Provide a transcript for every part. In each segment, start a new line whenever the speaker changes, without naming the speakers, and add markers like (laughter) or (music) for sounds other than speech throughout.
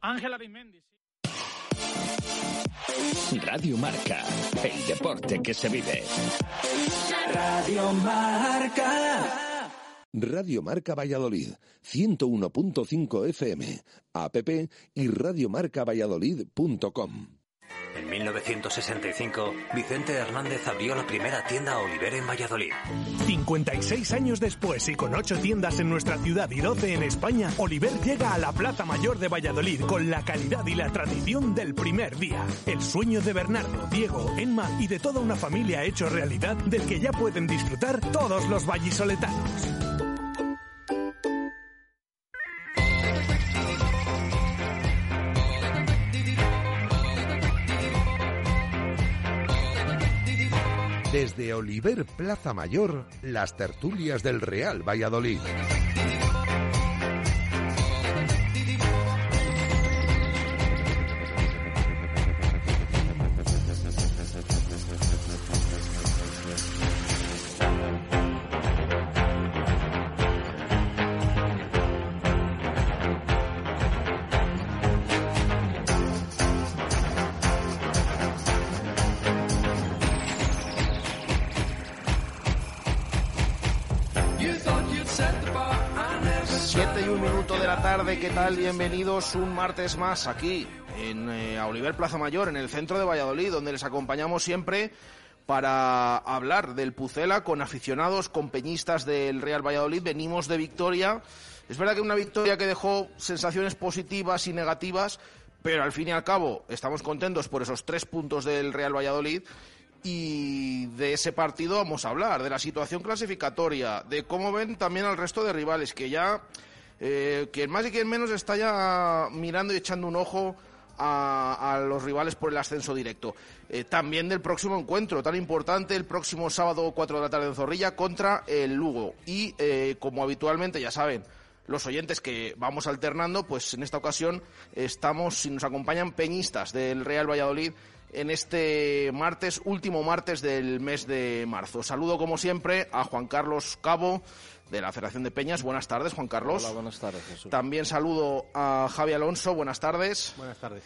Ángela Bimendi.
Radio Marca, el deporte que se vive.
Radio Marca.
Radio Marca Valladolid, 101.5 FM, app y radiomarcavalladolid.com.
En 1965, Vicente Hernández abrió la primera tienda Oliver en Valladolid.
56 años después y con 8 tiendas en nuestra ciudad y 12 en España, Oliver llega a la Plaza Mayor de Valladolid con la calidad y la tradición del primer día. El sueño de Bernardo, Diego, Emma y de toda una familia hecho realidad del que ya pueden disfrutar todos los vallisoletanos.
Desde Oliver Plaza Mayor, las tertulias del Real Valladolid.
Tal? Bienvenidos un martes más aquí en eh, a Oliver Plaza Mayor, en el centro de Valladolid, donde les acompañamos siempre para hablar del Pucela con aficionados, con peñistas del Real Valladolid. Venimos de victoria. Es verdad que una victoria que dejó sensaciones positivas y negativas, pero al fin y al cabo estamos contentos por esos tres puntos del Real Valladolid y de ese partido vamos a hablar, de la situación clasificatoria, de cómo ven también al resto de rivales, que ya, eh, quien más y quien menos está ya mirando y echando un ojo a, a los rivales por el ascenso directo. Eh, también del próximo encuentro, tan importante, el próximo sábado 4 de la tarde en Zorrilla contra el Lugo. Y eh, como habitualmente, ya saben, los oyentes que vamos alternando, pues en esta ocasión estamos, si nos acompañan, peñistas del Real Valladolid en este martes, último martes del mes de marzo. Saludo como siempre a Juan Carlos Cabo de la Federación de Peñas. Buenas tardes, Juan Carlos.
Hola, buenas tardes, Jesús.
También saludo a Javi Alonso. Buenas tardes.
Buenas tardes.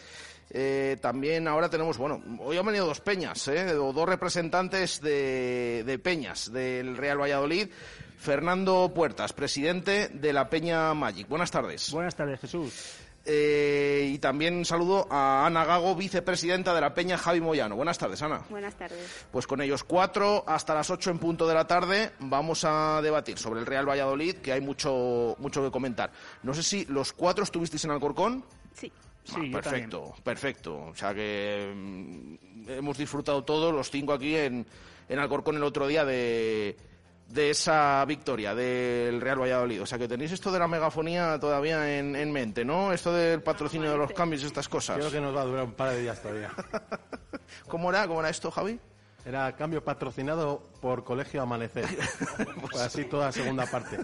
Eh, también ahora tenemos, bueno, hoy han venido dos peñas, ¿eh? o dos representantes de, de peñas del Real Valladolid. Fernando Puertas, presidente de la Peña Magic. Buenas tardes.
Buenas tardes, Jesús.
Eh, y también saludo a Ana Gago, vicepresidenta de la Peña Javi Moyano. Buenas tardes, Ana.
Buenas tardes.
Pues con ellos cuatro, hasta las ocho en punto de la tarde, vamos a debatir sobre el Real Valladolid, que hay mucho, mucho que comentar. No sé si los cuatro estuvisteis en Alcorcón.
Sí.
Ah, perfecto, perfecto. O sea que mm, hemos disfrutado todos, los cinco aquí en, en Alcorcón el otro día de, de esa victoria del Real Valladolid. O sea que tenéis esto de la megafonía todavía en, en mente, ¿no? Esto del patrocinio de los cambios y estas cosas.
Creo que nos va a durar un par de días todavía. (laughs)
¿Cómo era? ¿Cómo era esto, Javi?
Era cambio patrocinado por Colegio Amanecer. (laughs) Fue así toda la segunda parte.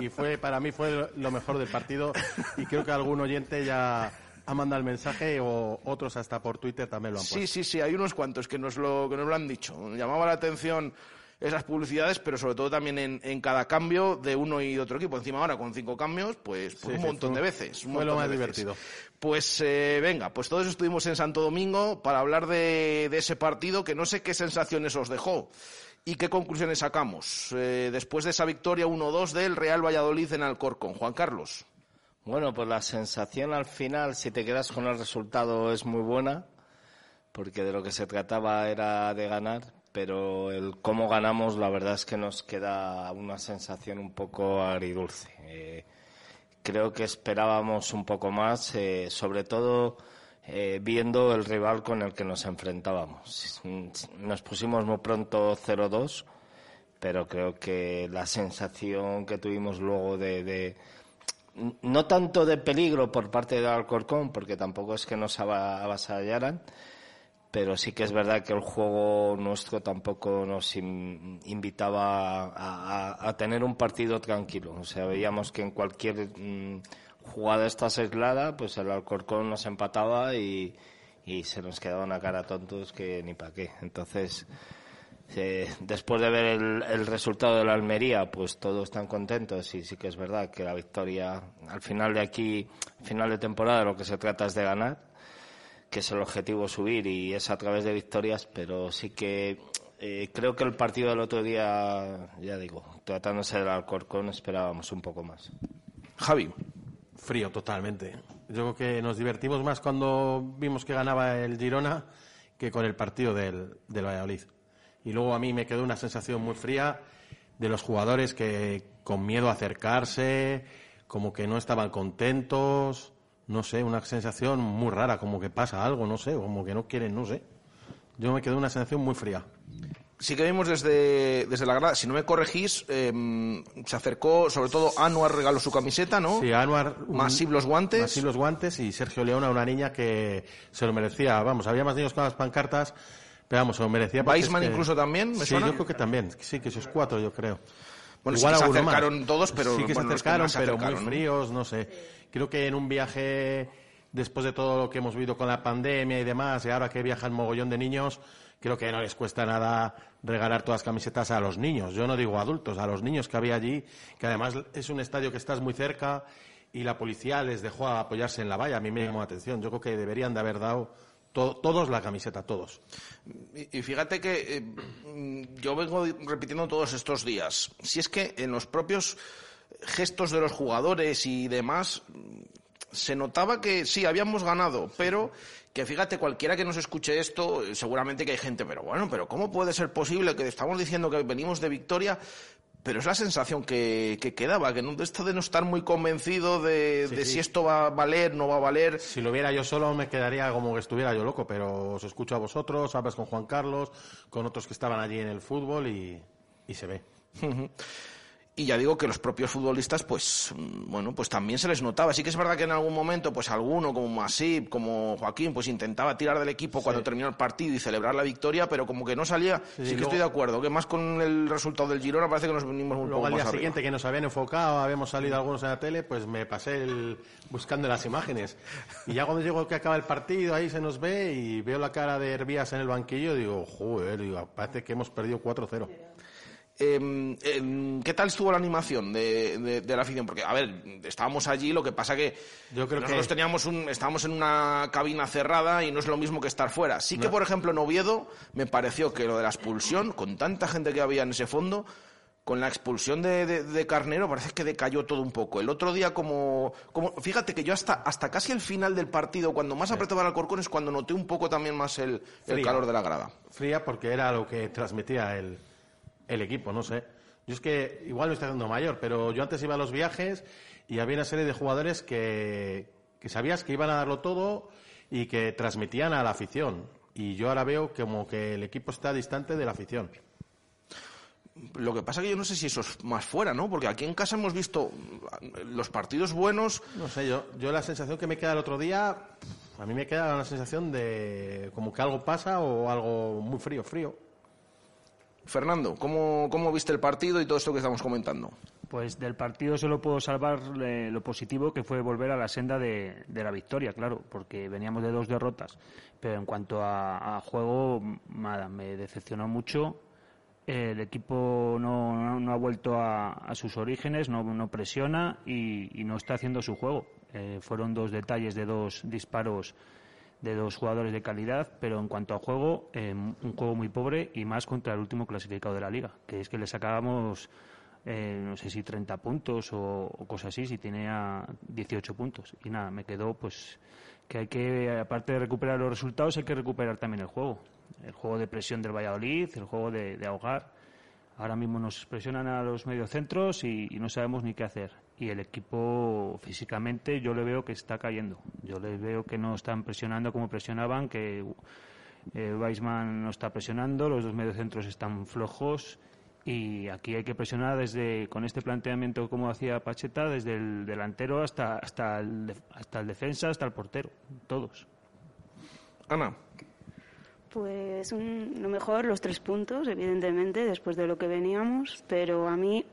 Y fue para mí fue lo mejor del partido y creo que algún oyente ya ha mandado el mensaje o otros hasta por Twitter también lo han puesto.
Sí, sí, sí, hay unos cuantos que nos lo, que nos lo han dicho. Llamaba la atención esas publicidades, pero sobre todo también en, en cada cambio de uno y otro equipo. Encima ahora con cinco cambios, pues, pues
Sí,
un
sí,
montón
fue-
de veces. un
fue lo más divertido.
Pues eh, venga, pues todos estuvimos en Santo Domingo para hablar de, de ese partido que no sé qué sensaciones os dejó y qué conclusiones sacamos eh, después de esa victoria 1-2 del Real Valladolid en Alcorcón. Juan Carlos.
Bueno, pues la sensación al final, si te quedas con el resultado, es muy buena, porque de lo que se trataba era de ganar, pero el cómo ganamos, la verdad es que nos queda una sensación un poco agridulce. Eh, creo que esperábamos un poco más, eh, sobre todo eh, viendo el rival con el que nos enfrentábamos. Nos pusimos muy pronto 0-2, pero creo que la sensación que tuvimos luego de- de no tanto de peligro por parte del Alcorcón, porque tampoco es que nos ava- avasallaran, pero sí que es verdad que el juego nuestro tampoco nos in- invitaba a, tener un partido tranquilo. O sea, veíamos que en cualquier mm, jugada esta aislada, pues el Alcorcón nos empataba y, y se nos quedaba una cara tontos que ni para qué. Entonces, Eh, después de ver el, el, resultado de la Almería, pues todos están contentos y sí que es verdad que la victoria al final de aquí, final de temporada, lo que se trata es de ganar, que es el objetivo subir y es a través de victorias, pero sí que eh, creo que el partido del otro día, ya digo, tratándose del Alcorcón, esperábamos un poco más.
Javi.
Frío, totalmente. Yo creo que nos divertimos más cuando vimos que ganaba el Girona que con el partido del, del Valladolid. Y luego a mí me quedó una sensación muy fría de los jugadores que con miedo a acercarse, como que no estaban contentos, no sé, una sensación muy rara, como que pasa algo, no sé, como que no quieren, no sé. Yo me quedé una sensación muy fría.
Sí que vimos desde, desde la grada, si no me corregís, em, se acercó, sobre todo Anuar regaló su camiseta, ¿no?
Sí, Anuar.
Masip los guantes.
Masip los guantes y Sergio Leona, una niña que se lo merecía. Vamos, había más niños con las pancartas, pero vamos, se lo merecía.
Weisman incluso también, ¿me
Sí, yo creo que también. Sí, que esos cuatro, yo creo.
Bueno, Igual sí que se acercaron
más.
todos, pero
sí que
bueno,
se acercaron,
se
pero muy
¿no?
fríos, no sé. Creo que en un viaje, después de todo lo que hemos vivido con la pandemia y demás, y ahora que viajan mogollón de niños, creo que no les cuesta nada regalar todas las camisetas a los niños. Yo no digo adultos, a los niños que había allí, que además es un estadio que estás muy cerca y la policía les dejó apoyarse en la valla. A mí me llamó la atención. Yo creo que deberían de haber dado to- todos la camiseta, todos.
Y, fíjate que eh, yo vengo repitiendo todos estos días. Si es que en los propios gestos de los jugadores y demás se notaba que sí, habíamos ganado, pero que fíjate, cualquiera que nos escuche esto, seguramente que hay gente, pero bueno, pero ¿cómo puede ser posible que estamos diciendo que venimos de victoria? Pero es la sensación que, que quedaba, que no, esto de no estar muy convencido de,
Sí,
de
sí.
si esto va a valer, no va a valer.
Si lo viera yo solo me quedaría como que estuviera yo loco, pero os escucho a vosotros, hablas con Juan Carlos, con otros que estaban allí en el fútbol y, y se ve.
Y ya digo que los propios futbolistas, pues, mm, bueno, pues también se les notaba. Sí que es verdad que en algún momento, pues alguno, como Masip, como Joaquín, pues intentaba tirar del equipo cuando terminó el partido y celebrar la victoria, pero como que no salía. Sí, que
luego-
estoy de acuerdo, que más con el resultado del Girona parece que nos venimos un
Luego
poco
al
más
día
arriba.
siguiente que nos habían enfocado, habíamos salido algunos en la tele, pues me pasé el- buscando las imágenes. Y ya cuando llego que acaba el partido, ahí se nos ve y veo la cara de Hervías en el banquillo, digo, joder, digo, parece que hemos perdido 4-0.
Eh, eh, ¿Qué tal estuvo la animación de, de- de la afición? Porque, a ver, estábamos allí, lo que pasa que
Yo creo
nosotros
que-
teníamos un, estábamos en una cabina cerrada y no es lo mismo que estar fuera. Sí que, por ejemplo, en Oviedo me pareció que lo de la expulsión, con tanta gente que había en ese fondo, con la expulsión de, de- de Carnero parece que decayó todo un poco. El otro día como, como fíjate que yo hasta, hasta casi el final del partido, cuando más apretaba el Alcorcón, es cuando noté un poco también más el, el calor de la grada.
Fría porque era lo que transmitía el, el equipo, no sé. Yo es que igual me estoy haciendo mayor, pero yo antes iba a los viajes y había una serie de jugadores que, que sabías que iban a darlo todo y que transmitían a la afición. Y yo ahora veo como que el equipo está distante de la afición.
Lo que pasa que yo no sé si eso es más fuera, ¿no? Porque aquí en casa hemos visto los partidos buenos.
No sé, yo, yo la sensación que me queda el otro día, a mí me queda una sensación de como que algo pasa o algo muy frío, frío.
Fernando, ¿cómo, cómo viste el partido y todo esto que estamos comentando?
Pues del partido solo puedo salvar eh, lo positivo que fue volver a la senda de, la victoria, claro, porque veníamos de dos derrotas. Pero en cuanto a, juego, nada, me decepcionó mucho. El equipo no, no- ha vuelto a, a sus orígenes, no, presiona y, y no está haciendo su juego. Eh, fueron dos detalles de dos disparos de dos jugadores de calidad, pero en cuanto a juego, eh, un juego muy pobre y más contra el último clasificado de la liga, que es que le sacábamos, eh, no sé si 30 puntos o, cosas así, si tenía 18 puntos. Y nada, me quedó pues que hay que, aparte de recuperar los resultados, hay que recuperar también el juego. El juego de presión del Valladolid, el juego de, ahogar. Ahora mismo nos presionan a los mediocentros y no sabemos ni qué hacer. Y el equipo físicamente yo le veo que está cayendo. Yo le veo que no están presionando como presionaban, que eh, Weisman no está presionando, los dos mediocentros están flojos y aquí hay que presionar desde con este planteamiento como hacía Pacheta desde el delantero hasta hasta el, def- hasta el defensa hasta el portero todos
Ana.
Pues un- lo mejor los tres puntos, evidentemente, después de lo que veníamos, pero a mí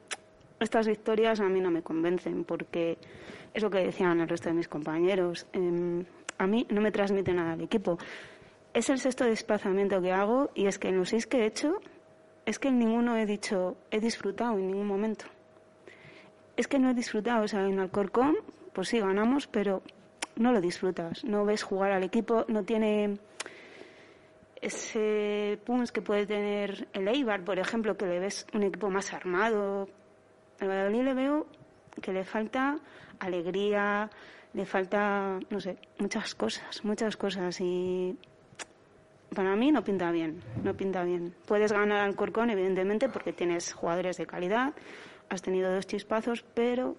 estas victorias a mí no me convencen porque es lo que decían el resto de mis compañeros. em, a mí no me transmite nada el equipo. Es el sexto desplazamiento que hago y es que en los seis que he hecho es que en ninguno he dicho, he disfrutado en ningún momento. Es que no he disfrutado, o sea, en Alcorcón, pues sí, ganamos, pero no lo disfrutas. No ves jugar al equipo, no tiene ese punch que puede tener el Eibar, por ejemplo, que le ves un equipo más armado. Al Valladolid le veo que le falta alegría, le falta, no sé, muchas cosas, muchas cosas y para mí no pinta bien, no pinta bien. Puedes ganar al Corcón, evidentemente, porque tienes jugadores de calidad, has tenido dos chispazos, pero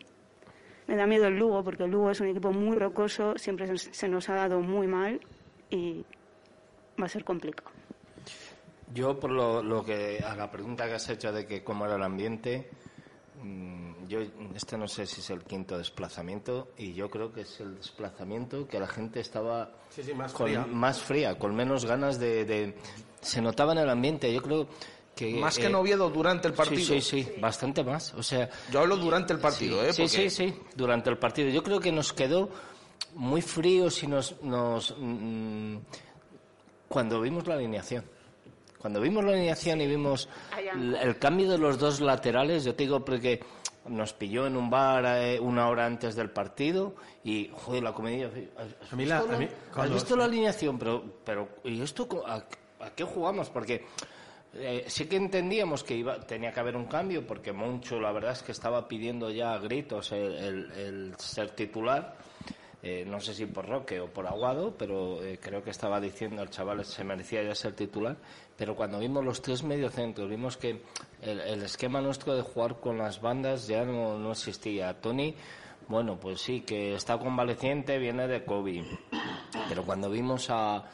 me da miedo el Lugo, porque el Lugo es un equipo muy rocoso, siempre se nos ha dado muy mal y va a ser complicado.
Yo, por lo, que a la pregunta que has hecho de que cómo era el ambiente, yo este no sé si es el quinto desplazamiento y yo creo que es el desplazamiento que la gente estaba
más,
con,
fría.
más fría, con menos ganas de, se notaba en el ambiente. Yo creo que
más que
eh,
en Oviedo durante el partido.
Sí, sí, sí, bastante más. O sea,
yo hablo durante el partido,
sí,
¿eh?
Sí, sí, sí, durante el partido. Yo creo que nos quedó muy fríos y nos, nos mm, cuando vimos la alineación. Cuando vimos la alineación y vimos el cambio de los dos laterales, yo te digo porque nos pilló en un bar eh, una hora antes del partido y, joder, la comedia... ¿Has, visto, la, alineación? Pero, pero ¿y esto a, qué jugamos? Porque eh, sí que entendíamos que iba, tenía que haber un cambio porque Moncho, la verdad es que estaba pidiendo ya a gritos el ser titular eh, no sé si por Roque o por Aguado, pero eh, creo que estaba diciendo el chaval se merecía ya ser titular. Pero cuando vimos los tres mediocentros, vimos que el, esquema nuestro de jugar con las bandas ya no, no existía. Tony, bueno, pues sí, que está convaleciente, viene de COVID. Pero cuando vimos a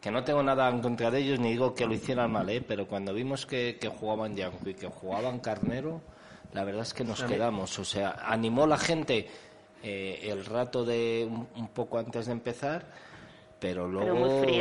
que no tengo nada en contra de ellos, ni digo que lo hicieran mal, ¿eh? pero cuando vimos que, que jugaban Yanko y que jugaban Carnero, la verdad es que nos quedamos. O sea, animó la gente eh, el rato de un, poco antes de empezar, pero luego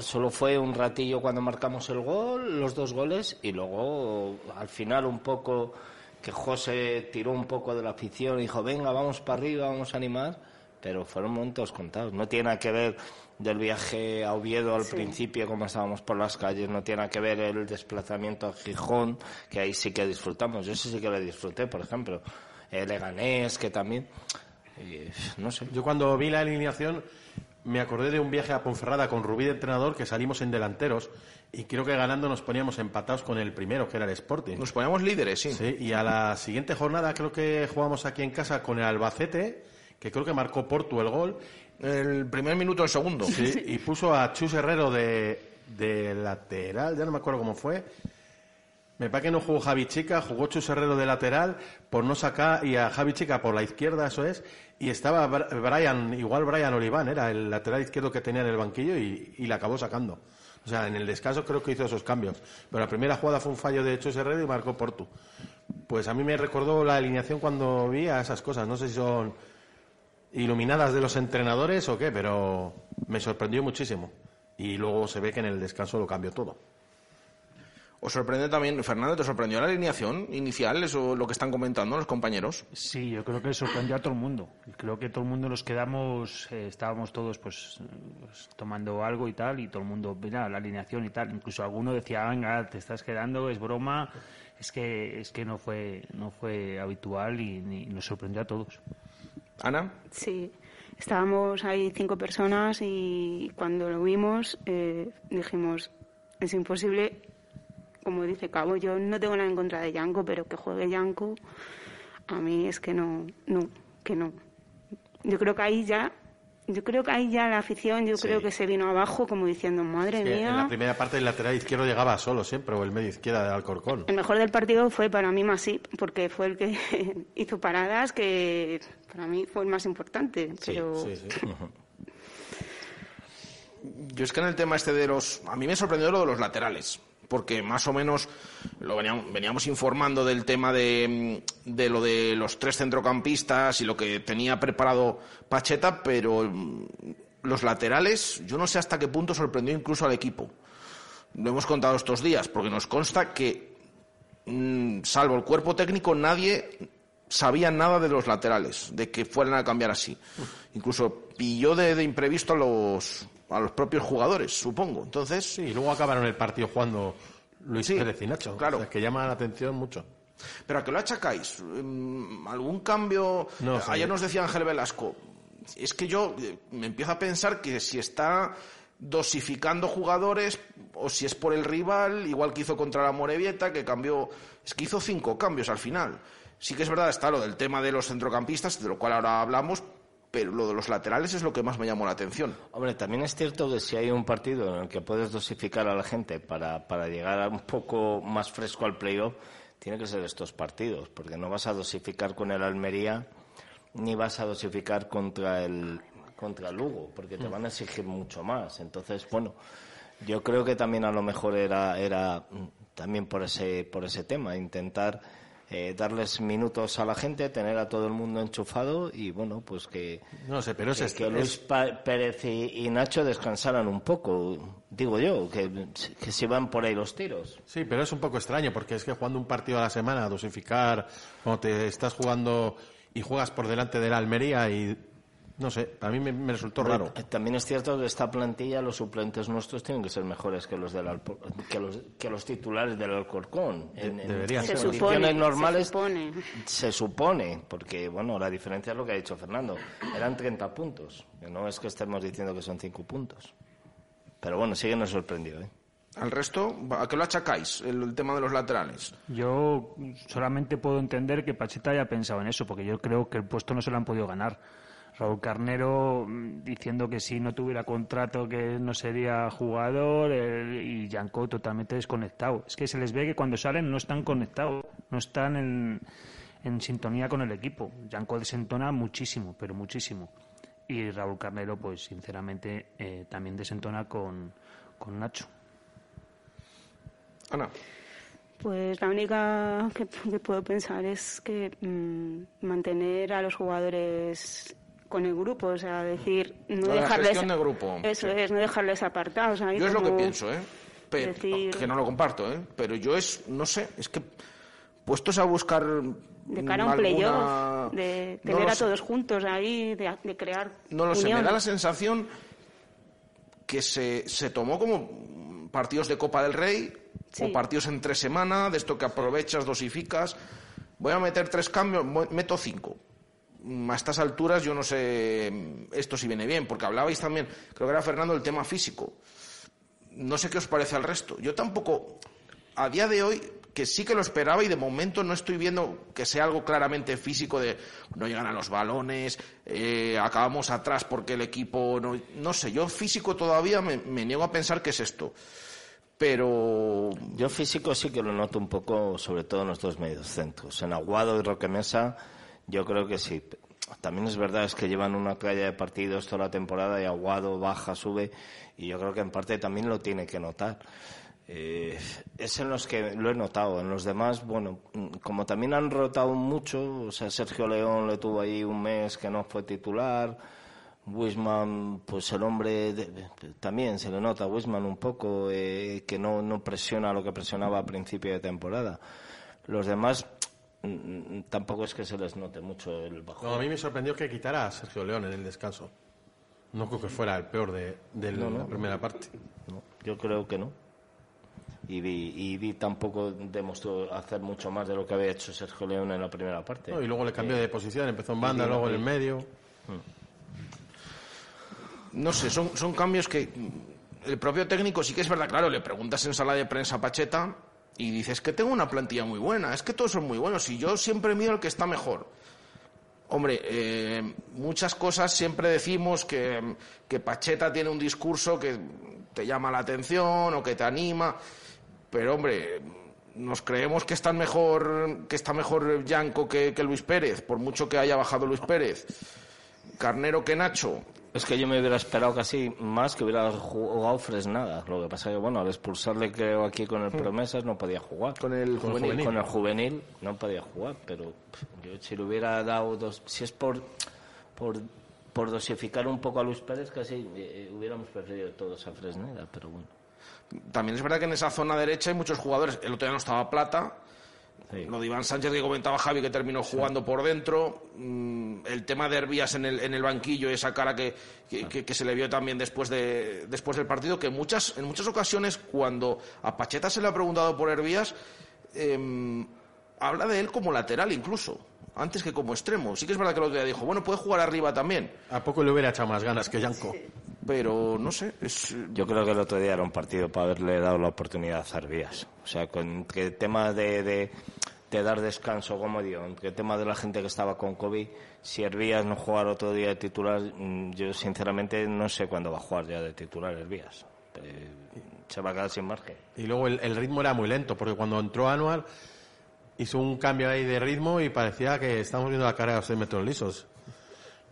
solo fue un ratillo cuando marcamos el gol, los dos goles, y luego al final un poco que José tiró un poco de la afición y dijo, venga, vamos para arriba, vamos a animar, pero fueron momentos contados. No tiene nada que ver del viaje a Oviedo al principio, como estábamos por las calles, no tiene nada que ver el desplazamiento a Gijón, que ahí sí que disfrutamos. Yo sí, sí que le disfruté, por ejemplo. El Leganés, que también no sé.
Yo cuando vi la alineación me acordé de un viaje a Ponferrada con Rubí de entrenador que salimos en delanteros y creo que ganando nos poníamos empatados con el primero, que era el Sporting.
Nos poníamos líderes, sí.
Sí, y a la siguiente jornada creo que jugamos aquí en casa con el Albacete, que creo que marcó Portu el gol.
El primer minuto, el segundo.
Sí, y puso a Chus Herrero de, de lateral, ya no me acuerdo cómo fue me parece que no jugó Javi Chica, jugó Chus Herrero de lateral por no sacar y a Javi Chica por la izquierda, eso es, y estaba Brian, igual Brian Oliván, era el lateral izquierdo que tenía en el banquillo y, y la acabó sacando. O sea, en el descanso creo que hizo esos cambios. Pero la primera jugada fue un fallo de Chus Herrero y marcó Portu. Pues a mí me recordó la alineación cuando vi a esas cosas. No sé si son iluminadas de los entrenadores o qué, pero me sorprendió muchísimo. Y luego se ve que en el descanso lo cambió todo.
¿Os sorprende también, Fernando, te sorprendió la alineación inicial, eso lo que están comentando los compañeros?
Sí, yo creo que sorprendió a todo el mundo. Creo que todo el mundo nos quedamos, eh, estábamos todos pues, pues, tomando algo y tal, y todo el mundo, mira, la alineación y tal. Incluso alguno decía, venga, te estás quedando, es broma. Es que, es que no fue, no fue habitual y, nos sorprendió a todos.
Ana.
Sí, estábamos ahí cinco personas y cuando lo vimos eh, dijimos, es imposible como dice Cabo, yo no tengo nada en contra de Yanko, pero que juegue Yanko, a mí es que no, no, que no. Yo creo que ahí ya yo creo que ahí ya la afición, yo creo que se vino abajo como diciendo, madre mía.
En la primera parte el lateral izquierdo llegaba solo siempre, o el medio izquierda de Alcorcón.
El mejor del partido fue para mí Masip, porque fue el que (laughs) hizo paradas, que para mí fue el más importante. Pero... Sí, sí,
Yo es que en el tema este de los... A mí me sorprendió lo de los laterales porque más o menos lo veníamos, informando del tema de, de, lo de los tres centrocampistas y lo que tenía preparado Pacheta, pero mm, los laterales, yo no sé hasta qué punto sorprendió incluso al equipo. Lo hemos contado estos días, porque nos consta que, mm, salvo el cuerpo técnico, nadie sabía nada de los laterales, de que fueran a cambiar así. Incluso pilló de imprevisto a los, a los propios jugadores, supongo. Entonces.
Sí, y luego acabaron el partido jugando Luis
Sí,
Pérez y Nacho.
claro.
O sea, que llama la atención mucho.
¿Pero a qué lo achacáis? Mm, ¿Algún cambio?
No sé.
Ayer nos decía Ángel Velasco. Es que yo eh, me empiezo a pensar que si está dosificando jugadores o si es por el rival, igual que hizo contra la Morevieta, que cambió. Es que hizo cinco cambios al final. Sí que es verdad, está lo del tema de los centrocampistas, de lo cual ahora hablamos, pero lo de los laterales es lo que más me llamó la atención.
Hombre, también es cierto que si hay un partido en el que puedes dosificar a la gente para, para llegar a un poco más fresco al playoff, tiene que ser estos partidos, porque no vas a dosificar con el Almería ni vas a dosificar contra el contra el Lugo, porque te van a exigir mucho más. Entonces, bueno, yo creo que también a lo mejor era era mm, también por ese por ese tema intentar eh, darles minutos a la gente, tener a todo el mundo enchufado y bueno, pues que
No sé, pero
que,
es,
que Luis Pérez y, y Nacho descansaran un poco, digo yo, que, que se van por ahí los tiros.
Sí, pero es un poco extraño porque es que jugando un partido a la semana, dosificar, cuando te estás jugando y juegas por delante de la Almería y no sé, para mí me, me resultó raro.
También es cierto que esta plantilla, los suplentes nuestros tienen que ser mejores que los del Alpo- que los, que los titulares del Alcorcón. En, en
deberían
Se
ser.
condiciones
supone,
normales
se supone.
se supone, porque bueno, la diferencia es lo que ha dicho Fernando, eran 30 puntos, no es que estemos diciendo que son 5 puntos. Pero bueno, sí que nos sorprendió, ¿eh?
Al resto, ¿a qué lo achacáis el, el tema de los laterales?
Yo solamente puedo entender que Pacheta haya pensado en eso, porque yo creo que el puesto no se lo han podido ganar. Raúl Carnero mm, diciendo que si no tuviera contrato que no sería jugador eh, y Yanko totalmente desconectado. Es que se les ve que cuando salen no están conectados, no están en, en sintonía con el equipo. Yanko desentona muchísimo, pero muchísimo. Y Raúl Carnero, pues sinceramente, eh, también desentona con, con Nacho.
Ana.
Pues la única que, que puedo pensar es que mm, mantener a los jugadores con el grupo, o sea, decir, no
la
dejarles
gestión de grupo,
Eso
sí.
es, no dejarles apartados. ahí
Yo es lo que pienso, ¿eh? Pero,
decir-
que no lo comparto, ¿eh? Pero yo es, no sé, es que puestos a buscar
de cara a un
alguna-
playoff, de tener a
sé.
todos juntos ahí, de, de crear
No lo sé, me da la sensación que se, se tomó como partidos de Copa del Rey
Sí.
o partidos en tres semanas, de esto que aprovechas, dosificas. Voy a meter tres cambios, meto cinco. A estas alturas yo no sé esto si viene bien, porque hablabais también, creo que era Fernando, del tema físico. No sé qué os parece al resto. Yo tampoco, a día de hoy, que sí que lo esperaba y de momento no estoy viendo que sea algo claramente físico de no llegan a los balones, eh, acabamos atrás porque el equipo no, no sé, yo físico todavía me, niego a pensar que es esto. Pero
Yo físico sí que lo noto un poco, sobre todo en los dos medios centros. En Aguado y Roque Mesa, yo creo que sí. También es verdad es que llevan una playa de partidos toda la temporada y Aguado baja, sube, y yo creo que en parte también lo tiene que notar. Eh, es en los que lo he notado. En los demás, bueno, como también han rotado mucho, o sea, Sergio León le tuvo ahí un mes que no fue titular. Wisman, pues el hombre de- también se le nota a Wisman un poco eh, que no, no presiona lo que presionaba a principio de temporada. Los demás tampoco es que se les note mucho el bajón.
No, a mí me sorprendió que quitara a Sergio León en el descanso. No creo que fuera el peor de, de
No, no.
la primera parte.
No, yo creo que no. Y vi, y vi tampoco demostró hacer mucho más de lo que había hecho Sergio León en la primera parte.
Y luego le cambió
Eh,
de posición, empezó en banda, luego en el medio.
no sé, son, son cambios que mm, el propio técnico sí que es verdad, claro, le preguntas en sala de prensa a Pacheta y dices que tengo una plantilla muy buena, es que todos son muy buenos y yo siempre miro el que está mejor. Hombre, eh, muchas cosas siempre decimos que, que Pacheta tiene un discurso que te llama la atención o que te anima, pero hombre, nos creemos que está mejor que está mejor Yanko que, que Luis Pérez, por mucho que haya bajado Luis Pérez. Carnero que Nacho.
Es que yo me hubiera esperado casi más que hubiera jugado Fresnada. Lo que pasa que, bueno, al expulsarle, creo, aquí con el Promesas no podía jugar.
Con el
Con el
juvenil.
juvenil.
Con el juvenil no podía jugar, pero yo si le hubiera dado dos... Si es por, por, por dosificar un poco a Luis Pérez, casi eh, hubiéramos perdido todos a Fresneda, pero bueno.
También es verdad que en esa zona derecha hay muchos jugadores. El otro día no estaba Plata. Lo de Iván Sánchez que comentaba Javi que terminó jugando por dentro, mm, el tema de Herbías en el, en el banquillo, esa cara que, que, que se le vio también después, de, después del partido, que muchas, en muchas ocasiones cuando a Pacheta se le ha preguntado por Herbías, em, habla de él como lateral incluso, antes que como extremo. Sí que es verdad que el otro día dijo, bueno, puede jugar arriba también.
¿A poco le hubiera echado más ganas que Yanko?
Pero no sé, es...
Yo creo que el otro día era un partido para haberle dado la oportunidad a Zarvías. O sea, con que el tema de, de, de dar descanso, como digo, que el tema de la gente que estaba con COVID, si Hervías no jugara otro día de titular, mm, yo sinceramente no sé cuándo va a jugar ya de titular Hervías. Eh, se va a quedar sin margen.
Y luego el, el ritmo era muy lento, porque cuando entró Anual hizo un cambio ahí de ritmo y parecía que estábamos viendo la carrera los 6 metros lisos.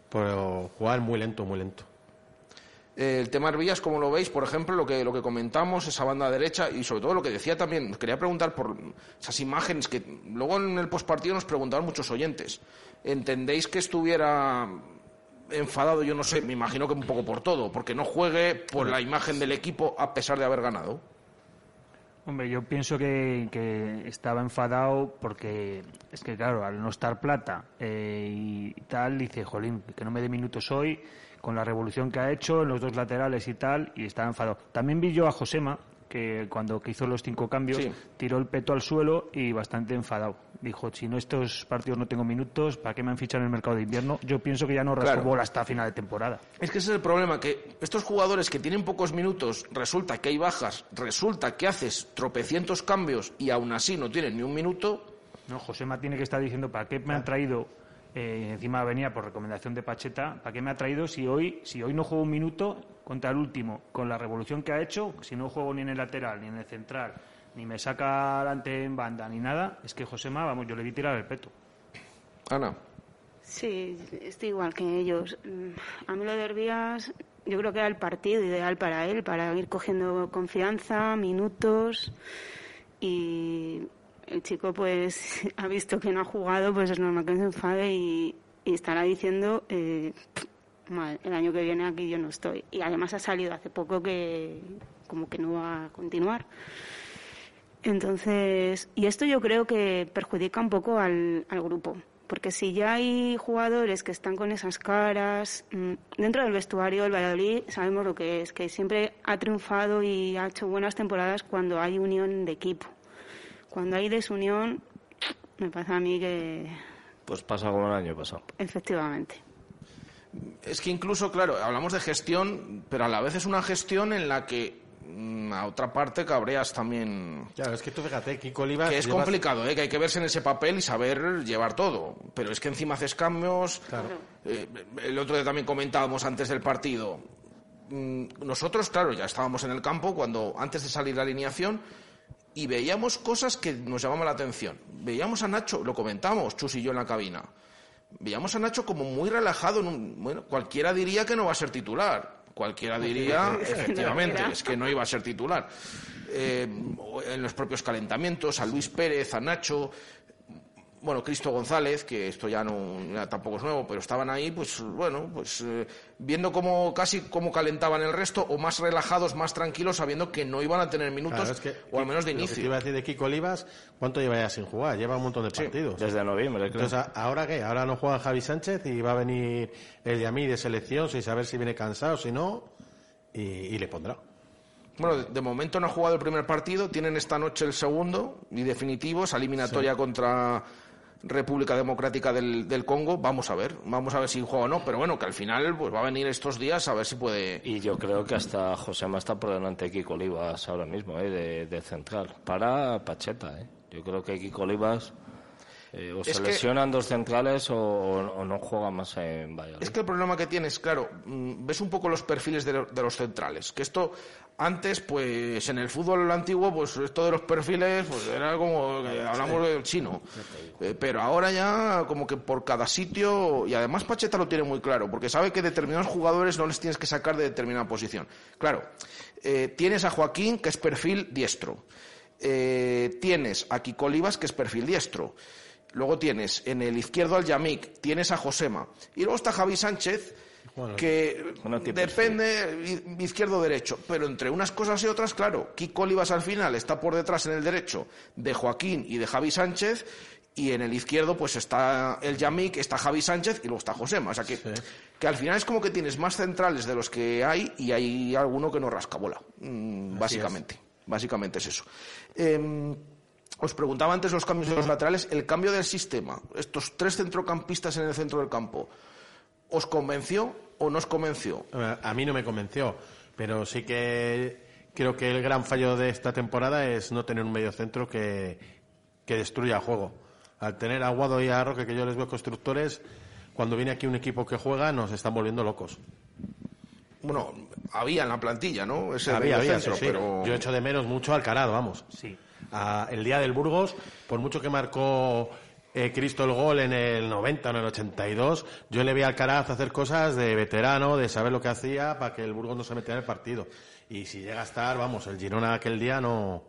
Pero jugar muy lento, muy lento.
Eh, El tema Hervías, como lo veis, por ejemplo, lo que, lo que comentamos, esa banda derecha y sobre todo lo que decía también, quería preguntar por esas imágenes que luego en el postpartido nos preguntaban muchos oyentes. ¿Entendéis que estuviera enfadado? Yo no sé, me imagino que un poco por todo, porque no juegue por la imagen del equipo a pesar de haber ganado.
Hombre, yo pienso que, que estaba enfadado porque es que, claro, al no estar plata eh, y tal, dice, jolín, que no me dé minutos hoy con la revolución que ha hecho en los dos laterales y tal, y estaba enfadado. También vi yo a Josema, que cuando que hizo los cinco cambios,
Sí.
tiró el peto al suelo y bastante enfadado. Dijo, si no estos partidos no tengo minutos, ¿para qué me han fichado en el mercado de invierno? Yo pienso que ya no rasco
Claro.
hasta final de temporada.
Es que ese es el problema, que estos jugadores que tienen pocos minutos, resulta que hay bajas, resulta que haces tropecientos cambios y aún así no tienen ni un minuto.
No, Josema tiene que estar diciendo para qué me han traído, eh, encima venía por recomendación de Pacheta, para qué me ha traído si hoy, si hoy no juego un minuto contra el último, con la revolución que ha hecho, si no juego ni en el lateral, ni en el central, ni me saca adelante en banda, ni nada, es que Josema, vamos, yo le vi tirar el peto.
Ana.
Sí, estoy igual que ellos. Mm, A mí lo de Herbías, yo creo que era el partido ideal para él, para ir cogiendo confianza, minutos. Y el chico, pues, (laughs) ha visto que no ha jugado, pues es normal que se enfade y, y estará diciendo, eh, "Mal, el año que viene aquí yo no estoy. Y además ha salido hace poco que, como que no va a continuar. Entonces, y esto yo creo que perjudica un poco al, al grupo, porque si ya hay jugadores que están con esas caras, mm, dentro del vestuario del Valladolid sabemos lo que es, que siempre ha triunfado y ha hecho buenas temporadas cuando hay unión de equipo. Cuando hay desunión, me parece a mí que
Pues pasa como el año pasado.
efectivamente.
Es que incluso, claro, hablamos de gestión, pero a la vez es una gestión en la que mm, a otra parte cabreas también.
Claro, es que tú fíjate, Kiko Olivas...
Que es
llevas-
complicado, ¿eh? que hay que verse en ese papel y saber llevar todo. Pero es que encima haces cambios. Eh, el otro día también comentábamos antes del partido. Mm, Nosotros, claro, ya estábamos en el campo cuando antes de salir la alineación y veíamos cosas que nos llamaban la atención. Veíamos a Nacho, lo comentamos, Chus y yo en la cabina. Veíamos a Nacho como muy relajado. En un, bueno, cualquiera diría que no va a ser titular. Cualquiera diría, efectivamente, es que no iba a ser titular. Eh, en los propios calentamientos, a Luis Pérez, a Nacho, bueno, Cristo González, que esto ya no ya tampoco es nuevo, pero estaban ahí, pues bueno, pues eh, viendo cómo casi cómo calentaban el resto, o más relajados, más tranquilos, sabiendo que no iban a tener minutos,
Claro, es que-
o al menos de
Lo que te
inicio.
iba a decir de Kiko Olivas, ¿cuánto lleva ya sin jugar? Lleva un montón de partidos.
Desde noviembre, creo.
Entonces, ¿a- ¿ahora qué? Ahora no juega Javi Sánchez y va a venir el Yamí de selección sin saber si viene cansado, si no, y, y le pondrá.
Bueno, de, de momento no ha jugado el primer partido, tienen esta noche el segundo y definitivo, esa eliminatoria contra República Democrática del, del Congo. Vamos a ver, vamos a ver si juega o no, pero bueno, que al final pues va a venir estos días a ver si puede.
Y yo creo que hasta Josema está por delante de Kiko Olivas ahora mismo, ¿eh? de, de central. Para Pacheta, ¿eh? Yo creo que Kiko Olivas eh, o
Es
se
que-
lesionan dos centrales o, o no juega más en Valladolid.
Es que el problema que tienes, claro, mm, ves un poco los perfiles de, de los centrales. Que esto, antes, pues en el fútbol antiguo, pues esto de los perfiles, pues era como que hablamos del chino. Eh, pero ahora ya, como que por cada sitio, y además Pacheta lo tiene muy claro, porque sabe que determinados jugadores no les tienes que sacar de determinada posición. Claro, eh, tienes a Joaquín, que es perfil diestro. Eh, tienes a Kiko Olivas, que es perfil diestro. Luego tienes en el izquierdo al Yamik, tienes a Josema. Y luego está Javi Sánchez, que depende izquierdo-derecho, pero entre unas cosas y otras, claro, Kiko Olivas al final está por detrás en el derecho de Joaquín y de Javi Sánchez, y en el izquierdo pues está el Yamik, está Javi Sánchez y luego está Josema. O sea que, que al final es como que tienes más centrales de los que hay y hay alguno que no rasca bola, mm, básicamente. Básicamente es eso. Em, os preguntaba antes los cambios de los laterales, el cambio del sistema, estos tres centrocampistas en el centro del campo, ¿os convenció o no os convenció?
A mí no me convenció, pero sí que creo que el gran fallo de esta temporada es no tener un medio centro que, que destruya el juego al tener a Guado y a Roque, que yo les veo constructores, cuando viene aquí un equipo que juega, nos están volviendo locos.
Bueno, había en la plantilla, ¿no?
Ese había, había, centro, pero... Yo echo de menos mucho Alcaraz, vamos. Sí. el día del Burgos, por mucho que marcó eh, Cristo el gol en el 90 o en el 82, yo le vi a Alcaraz hacer cosas de veterano, de saber lo que hacía para que el Burgos no se metiera en el partido. Y si llega a estar, vamos, el Girona aquel día no,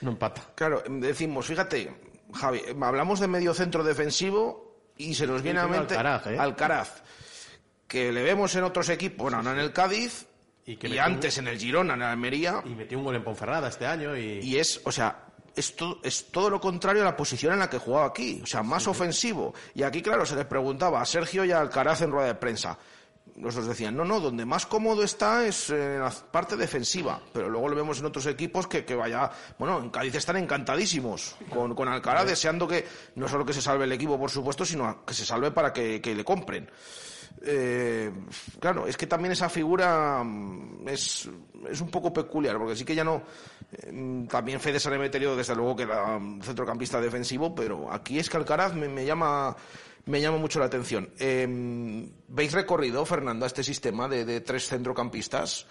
no empata.
Claro, decimos, fíjate, Javi, hablamos de medio centro defensivo y se nos viene a mente ¿eh? Alcaraz, que le vemos en otros equipos, bueno, no en el Cádiz y, antes en el Girona, en la Almería.
Y metió un gol en Ponferrada este año. Y,
y es, o sea, es, es todo lo contrario a la posición en la que jugaba aquí, o sea, más ofensivo. Y aquí, claro, se les preguntaba a Sergio y a Alcaraz en rueda de prensa nos decían, no, no, donde más cómodo está es en la parte defensiva, pero luego lo vemos en otros equipos que, que vaya, bueno, en Cádiz están encantadísimos con, con Alcaraz, deseando que no solo que se salve el equipo, por supuesto, sino que se salve para que, le compren. Eh, claro, es que también esa figura mm, es, es un poco peculiar, porque sí que ya no. Eh, también Fede Sanemeterio, desde luego, que era centrocampista defensivo, pero aquí es que Alcaraz me, me llama me llama mucho la atención. Em, ¿Veis recorrido, Fernando, a este sistema de, tres centrocampistas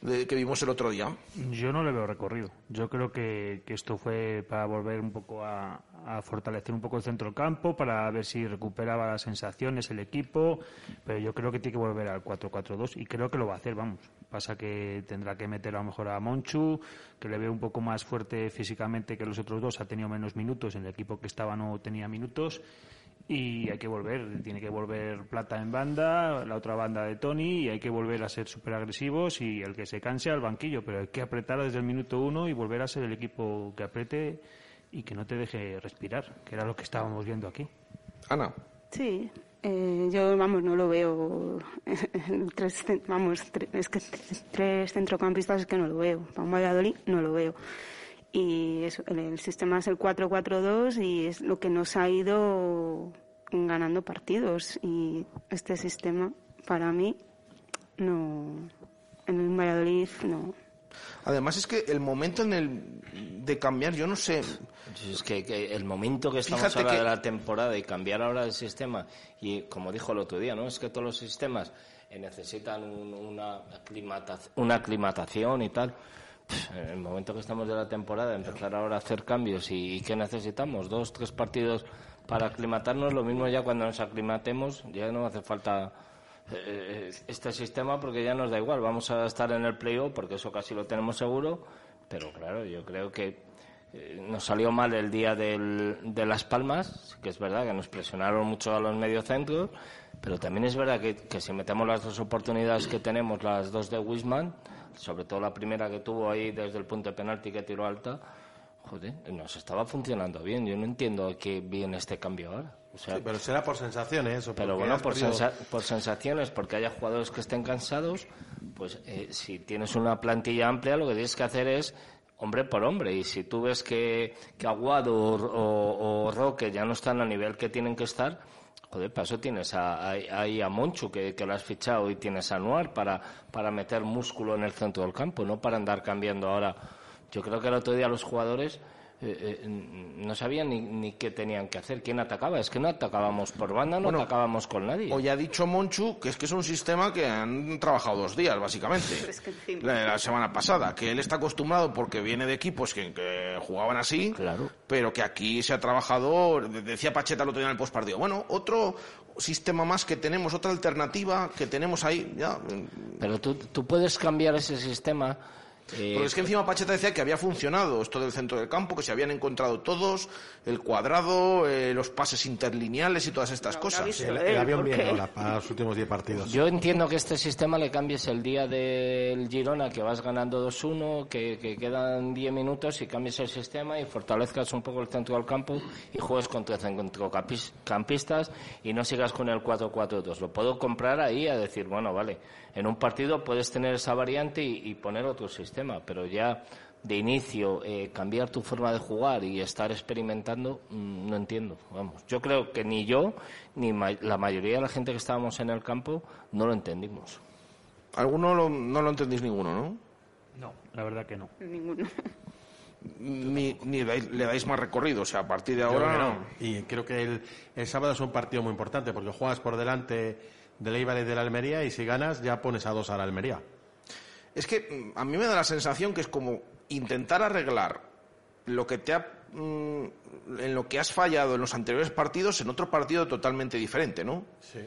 que vimos el otro día?
Yo no le veo recorrido. Yo creo que, esto fue para volver un poco a, fortalecer un poco el centro del campo, para ver si recuperaba las sensaciones el equipo, pero yo creo que tiene que volver al 4-4-2 y creo que lo va a hacer, vamos. Pasa que tendrá que meter a lo mejor a Monchu, que le veo un poco más fuerte físicamente que los otros dos, ha tenido menos minutos, en el equipo que estaba no tenía minutos y hay que volver, tiene que volver Plata en banda, la otra banda de Tony y hay que volver a ser súper agresivos y el que se canse al banquillo, pero hay que apretar desde el minuto uno y volver a ser el equipo que apriete y que no te deje respirar, que era lo que estábamos viendo aquí.
Ana.
Sí, eh, yo, vamos, no lo veo. (laughs) tres, vamos, es que tres centrocampistas es que no lo veo. Para un Valladolid no lo veo. Y el sistema es el 4-4-2 y es lo que nos ha ido ganando partidos. Y este sistema, para mí, no. En el Valladolid, no.
Además es que el momento en el de cambiar, yo no sé.
Es que, el momento que estamos ahora de la temporada y cambiar ahora el sistema y como dijo el otro día, no es que todos los sistemas necesitan una, una aclimatación y tal en el momento que estamos de la temporada, empezar ahora a hacer cambios y, ¿qué necesitamos? Dos, tres partidos para aclimatarnos. Lo mismo ya cuando nos aclimatemos, ya no hace falta eh, este sistema porque ya nos da igual. Vamos a estar en el playoff porque eso casi lo tenemos seguro. Pero claro, yo creo que eh, nos salió mal el día de Las Palmas, que es verdad que nos presionaron mucho a los mediocentros, pero también es verdad que, que si metemos las dos oportunidades que tenemos, las dos de Wisman, sobre todo la primera que tuvo ahí desde el punto de penalti que tiró alta, joder, nos estaba funcionando bien. Yo no entiendo qué viene este cambio ahora.
pero será por sensaciones. eso.
pero bueno, por, por, sensaciones, porque haya jugadores que estén cansados, pues eh, si tienes una plantilla amplia, lo que tienes que hacer es hombre por hombre. Y si tú ves que, que Aguado o, o Roque ya no están a nivel que tienen que estar, Joder, para eso tienes ahí a, Monchu, que, lo has fichado, y tienes a Noir para, para meter músculo en el centro del campo, no para andar cambiando ahora. Yo creo que el otro día los jugadores eh, eh, no sabían ni, ni, qué tenían que hacer, quién atacaba. Es que no atacábamos por banda, no atacábamos con nadie.
Hoy ha dicho Monchu que es que es un sistema que han trabajado dos días, básicamente. (laughs) la, semana pasada, que él está acostumbrado porque viene de equipos que, jugaban así,
claro.
pero que aquí se ha trabajado, decía Pacheta el otro día en el postpartido, bueno, otro sistema más que tenemos, otra alternativa que tenemos ahí. Ya.
Pero tú, tú puedes cambiar ese sistema Eh,
Porque es que encima Pacheta decía que había funcionado esto del centro del campo, que se habían encontrado todos, el cuadrado, eh, los pases interlineales y todas estas cosas.
El, el avión ahora para los últimos 10 partidos.
Yo entiendo que este sistema le cambies el día del Girona, que vas ganando 2-1, que, que quedan 10 minutos y cambies el sistema y fortalezcas un poco el centro del campo y juegues contra centrocampistas y no sigas con el 4-4-2. Lo puedo comprar ahí a decir, bueno, vale, en un partido puedes tener esa variante y, y poner otro sistema, pero ya de inicio eh, cambiar tu forma de jugar y estar experimentando, mm, no entiendo. Vamos, yo creo que ni yo ni ma- la mayoría de la gente que estábamos en el campo no lo entendimos.
Alguno lo- no lo entendéis ninguno, ¿no?
No, la verdad que no.
Ninguno.
Ni, ni dais- le dais más recorrido, o sea, a partir de ahora...
no. Y creo que el, el sábado es un partido muy importante porque juegas por delante del Eibar y de la Almería y si ganas ya pones a dos a la Almería.
Es que mm, a mí me da la sensación que es como intentar arreglar lo que te ha mm, en lo que has fallado en los anteriores partidos en otro partido totalmente diferente, ¿no?
Sí.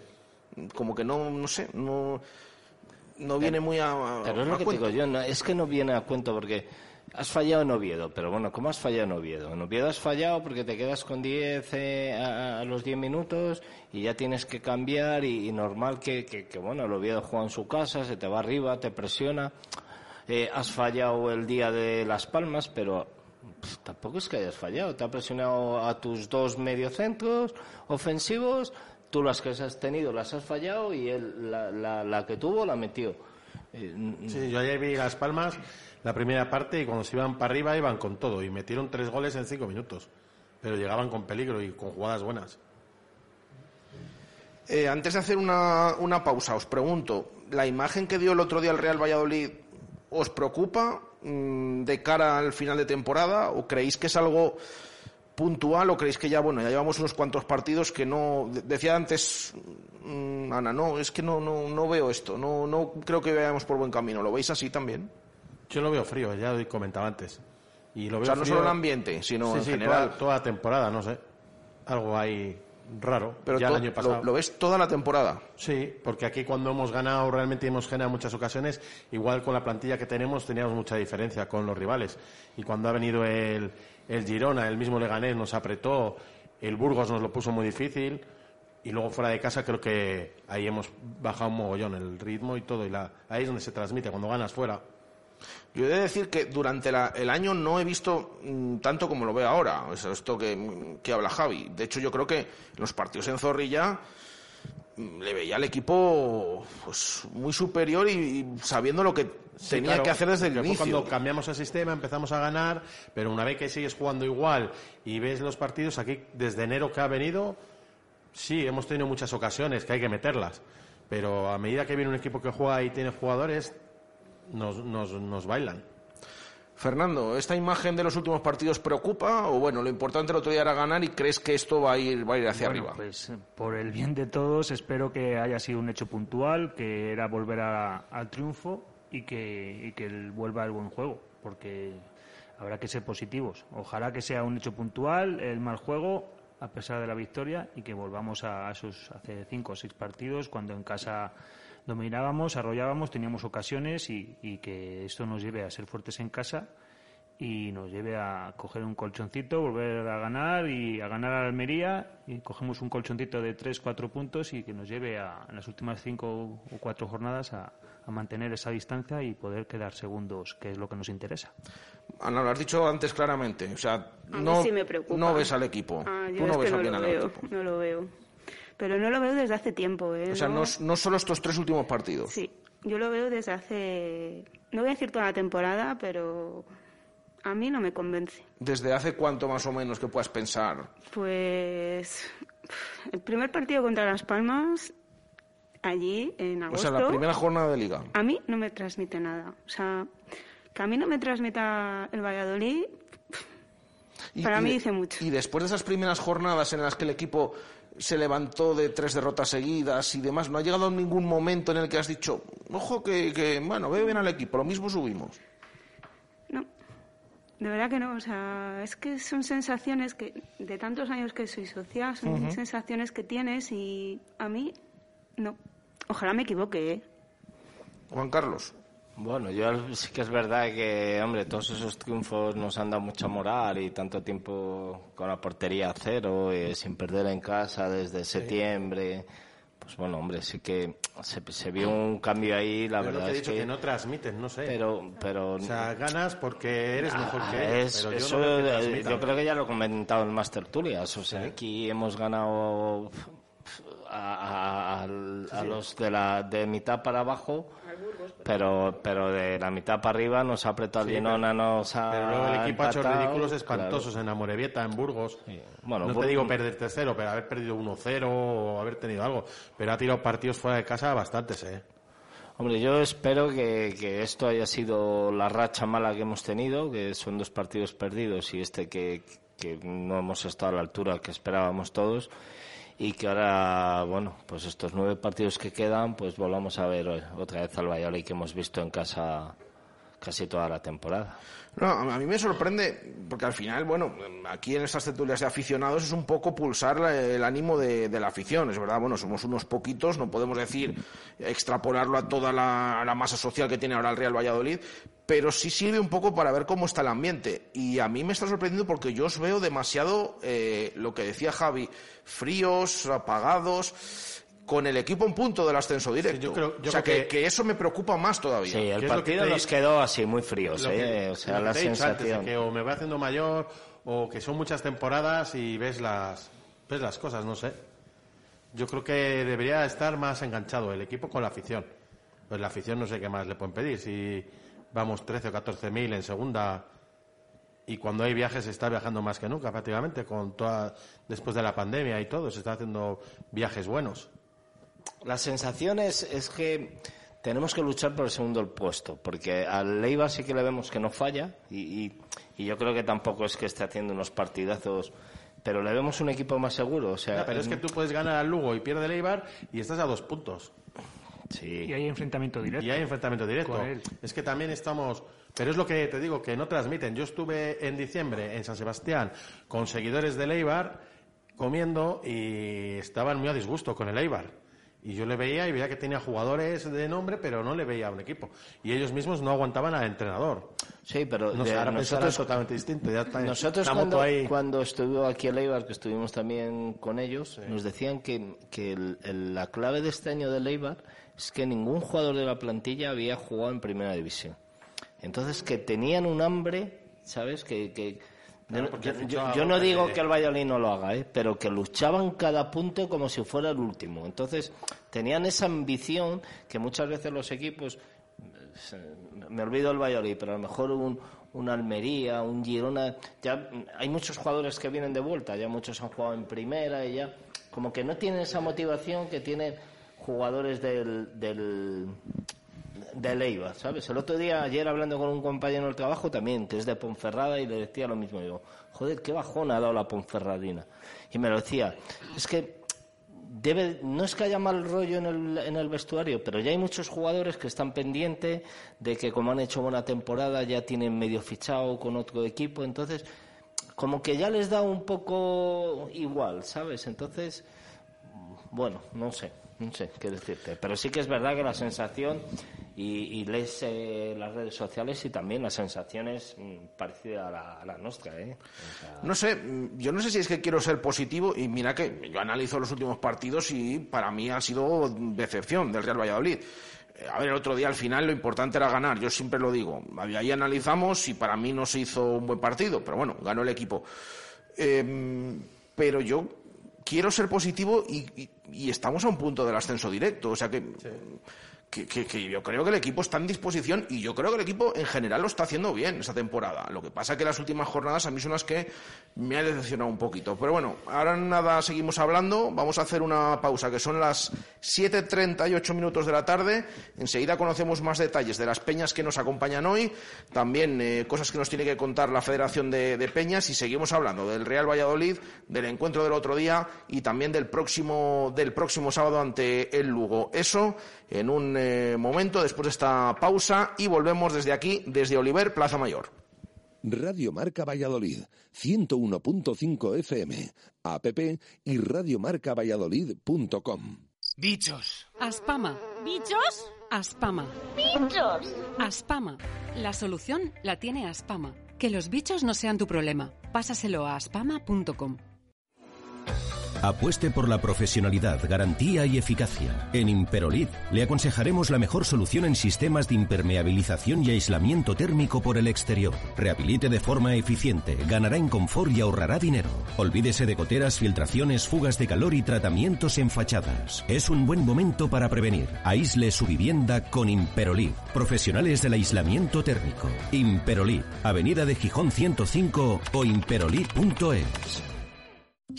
Como que no, no sé, no, no viene muy a, a-
Pero es lo que digo yo, no, es que no viene a cuento porque has fallado en Oviedo, pero bueno, ¿cómo has fallado en Oviedo? En Oviedo has fallado porque te quedas con 10 eh, a, los 10 minutos y ya tienes que cambiar y, normal que, que, bueno, el Oviedo juega en su casa, se te va arriba, te presiona. Eh, has fallado el día de Las Palmas, pero tampoco es que hayas fallado. Te ha presionado a tus dos mediocentros ofensivos, tú las que has tenido las has fallado y él la, la, la que tuvo la metió. Eh,
Sí, yo ayer vi Las Palmas la primera parte y cuando se iban para arriba iban con todo y metieron tres goles en cinco minutos. Pero llegaban con peligro y con jugadas buenas.
Eh, antes de hacer una, una pausa, os pregunto, ¿la imagen que dio el otro día el Real Valladolid os preocupa mm, de cara al final de temporada o creéis que es algo puntual o creéis que ya, bueno, ya llevamos unos cuantos partidos que no, de- decía antes mm, Ana, no, es que no, no, no veo esto, no, no creo que vayamos por buen camino, ¿lo veis así también?
Yo lo veo frío, ya lo comentaba antes. Y lo
O
veo
sea, no
frío-
solo el ambiente, sino
Sí,
en
sí,
general.
Toda, toda la temporada, no sé. Algo ahí raro.
Pero
ya el año pasado.
lo, lo ves toda la temporada.
Sí, porque aquí cuando hemos ganado, realmente hemos en muchas ocasiones, igual con la plantilla que tenemos teníamos mucha diferencia con los rivales. Y cuando ha venido el, el Girona, el mismo Leganés nos apretó, el Burgos nos lo puso muy difícil, y luego fuera de casa creo que ahí hemos bajado un mogollón el ritmo y todo, y la, ahí es donde se transmite, cuando ganas fuera.
Yo he de decir que durante la- el año no he visto mm, tanto como lo veo ahora, es esto que, que habla Javi. De hecho, yo creo que los partidos en Zorrilla mm, le veía al equipo pues, muy superior y, y sabiendo lo que
Sí,
tenía
claro,
que hacer desde el inicio.
Cuando cambiamos el sistema empezamos a ganar, pero una vez que sigues jugando igual y ves los partidos aquí desde enero que ha venido, sí, hemos tenido muchas ocasiones que hay que meterlas, pero a medida que viene un equipo que juega y tiene jugadores, nos, nos, nos bailan.
Fernando, ¿esta imagen de los últimos partidos preocupa o bueno, lo importante el otro día era ganar y crees que esto va a ir, va a ir hacia
Bueno,
arriba?
Pues eh, por el bien de todos, espero que haya sido un hecho puntual, que era volver a- al triunfo y que, y que el- vuelva el buen juego, porque habrá que ser positivos. Ojalá que sea un hecho puntual, el mal juego, a pesar de la victoria, y que volvamos a, a esos hace cinco o seis partidos, cuando en casa dominábamos, arrollábamos, teníamos ocasiones y, y que esto nos lleve a ser fuertes en casa y nos lleve a coger un colchoncito, volver a ganar y a ganar a la Almería y cogemos un colchoncito de 3, 4 puntos y que nos lleve a, en las últimas 5 o 4 jornadas a, a mantener esa distancia y poder quedar segundos, que es lo que nos interesa.
Ana, lo has dicho antes claramente. O sea,
A
no,
sí me preocupa.
no ves al equipo.
Ah,
Tú no
es
ves
no
al
veo,
equipo.
no lo veo. Pero no lo veo desde hace tiempo, ¿eh?
O sea, no, no solo estos tres últimos partidos.
Sí, yo lo veo desde hace, no voy a decir toda la temporada, pero a mí no me convence.
¿Desde hace cuánto más o menos que puedas pensar?
Pues el primer partido contra Las Palmas, allí en
O
agosto,
sea, la primera jornada de liga.
a mí no me transmite nada. O sea, que a mí no me transmita el Valladolid,
Y-
para mí dice mucho.
Y después de esas primeras jornadas en las que el equipo se levantó de tres derrotas seguidas y demás, ¿no ha llegado ningún momento en el que has dicho, ojo que, que, bueno, veo bien al equipo, lo mismo subimos?
No, de verdad que no. O sea, es que son sensaciones que, de tantos años que soy social, son
Ujú.
sensaciones que tienes y a mí, no. Ojalá me equivoque, ¿eh?
Juan Carlos.
Bueno, yo sí que es verdad que, hombre, todos esos triunfos nos han dado mucha moral y tanto tiempo con la portería a cero, eh, sin perder en casa desde septiembre. Pues bueno, hombre, sí que se, vio un cambio ahí, la verdad.
Lo que he
es
dicho que, no transmiten, no sé.
Pero, pero.
O sea, ganas porque eres mejor que
ah,
ellos.
pero yo, yo, creo que ya lo he comentado en Master Tertulias. O sea, aquí hemos ganado a, los de la de mitad para abajo pero pero de la mitad para arriba nos ha apretado el Girona nos ha
pero luego el equipo ha hecho ridículos espantosos en Amorebieta en Burgos. Bueno no te digo perder tercero pero haber perdido 1-0 o haber tenido algo pero ha tirado partidos fuera de casa bastantes eh
Hombre, yo espero que, que, esto haya sido la racha mala que hemos tenido, que son dos partidos perdidos y este que, que no hemos estado a la altura que esperábamos todos y que ahora, bueno, pues estos nueve partidos que quedan, pues volvamos a ver otra vez al Valladolid que hemos visto en casa casi toda la temporada.
No, a mí me sorprende, porque al final, bueno, aquí en estas tertulias de aficionados es un poco pulsar el ánimo de, la afición, es verdad, bueno, somos unos poquitos, no podemos decir extrapolarlo a toda la, masa social que tiene ahora el Real Valladolid, pero sí sirve un poco para ver cómo está el ambiente. Y a mí me está sorprendiendo porque yo os veo demasiado, eh, lo que decía Javi, fríos, apagados con el equipo en punto del ascenso directo. yo creo, o sea, que, eso me preocupa más todavía.
Sí, el partido nos quedó así muy fríos, ¿eh? o sea, la sensación.
que o me voy haciendo mayor o que son muchas temporadas y ves las, ves las cosas, no sé. Yo creo que debería estar más enganchado el equipo con la afición. Pues la afición no sé qué más le pueden pedir. Si vamos 13 o 14 mil en segunda y cuando hay viajes se está viajando más que nunca prácticamente con toda después de la pandemia y todo se está haciendo viajes buenos
la sensación es, que tenemos que luchar por el segundo puesto, porque al Leiva sí que le vemos que no falla y, yo creo que tampoco es que esté haciendo unos partidazos, pero le vemos un equipo más seguro. O sea,
pero es que tú puedes ganar al Lugo y pierde el Eibar y estás a dos puntos.
Sí.
Y hay enfrentamiento directo.
Y hay enfrentamiento directo. Es que también estamos. Pero es lo que te digo, que no transmiten. Yo estuve en diciembre en San Sebastián con seguidores del Eibar comiendo y estaban muy a disgusto con el Eibar y yo le veía y veía que tenía jugadores de nombre, pero no le veía a un equipo. Y ellos mismos no aguantaban al entrenador.
Sí, pero
nosotros, es totalmente distinto.
nosotros cuando, cuando estuvo aquí el Eibar, que estuvimos también con ellos, nos decían que, que la clave de este año del Eibar es que ningún jugador de la plantilla había jugado en primera división. Entonces, que tenían un hambre, ¿sabes? que, que yo, no digo que el Valladolid no lo haga, ¿eh? pero que luchaban cada punto como si fuera el último. Entonces, tenían esa ambición que muchas veces los equipos, me olvido el Valladolid, pero a lo mejor un, un Almería, un Girona, ya hay muchos jugadores que vienen de vuelta, ya muchos han jugado en primera y ya, como que no tienen esa motivación que tienen jugadores del, del de Leiva, ¿sabes? El otro día, ayer hablando con un compañero del trabajo también, que es de Ponferrada, y le decía lo mismo. Digo, joder, qué bajón ha dado la Ponferradina. Y me lo decía, es que debe, no es que haya mal rollo en el, en el vestuario, pero ya hay muchos jugadores que están pendientes de que como han hecho buena temporada ya tienen medio fichado con otro equipo, entonces como que ya les da un poco igual, ¿sabes? Entonces, bueno, no sé. No sé qué decirte, pero sí que es verdad que la sensación, y, lees eh, las redes sociales y también la sensación es mm, parecida a la, nuestra. ¿eh?
No sé, yo no sé si es que quiero ser positivo, y mira que yo analizo los últimos partidos y para mí ha sido decepción del Real Valladolid. Eh, a ver, el otro día al final lo importante era ganar, yo siempre lo digo. Ahí analizamos y para mí no se hizo un buen partido, pero bueno, ganó el equipo. Em, pero yo quiero ser positivo y, estamos a un punto del ascenso directo. O sea que que, yo creo que el equipo está en disposición y yo creo que el equipo en general lo está haciendo bien esta temporada. Lo que pasa es que las últimas jornadas a mí son las que me han decepcionado un poquito. Pero bueno, ahora nada, seguimos hablando. Vamos a hacer una pausa que son las 7.38 minutos de la tarde. Enseguida conocemos más detalles de las peñas que nos acompañan hoy. También eh, cosas que nos tiene que contar la Federación de, de Peñas y seguimos hablando del Real Valladolid, del encuentro del otro día y también del próximo, del próximo sábado ante el Lugo. Eso en un eh, momento después de esta pausa y volvemos desde aquí, desde Oliver, Plaza Mayor.
Radio Marca Valladolid, 101.5 FM, app y radiomarcavalladolid.com.
Bichos.
Aspama.
Bichos.
Aspama.
¡Bichos!
Aspama. La solución la tiene Aspama. Que los bichos no sean tu problema. Pásaselo a aspama.com.
Apueste por la profesionalidad, garantía y eficacia. En Imperolid le aconsejaremos la mejor solución en sistemas de impermeabilización y aislamiento térmico por el exterior. Rehabilite de forma eficiente, ganará en confort y ahorrará dinero. Olvídese de goteras, filtraciones, fugas de calor y tratamientos en fachadas. Es un buen momento para prevenir. Aísle su vivienda con Imperolid. Profesionales del aislamiento térmico. Imperolid, Avenida de Gijón 105 o imperolid.es.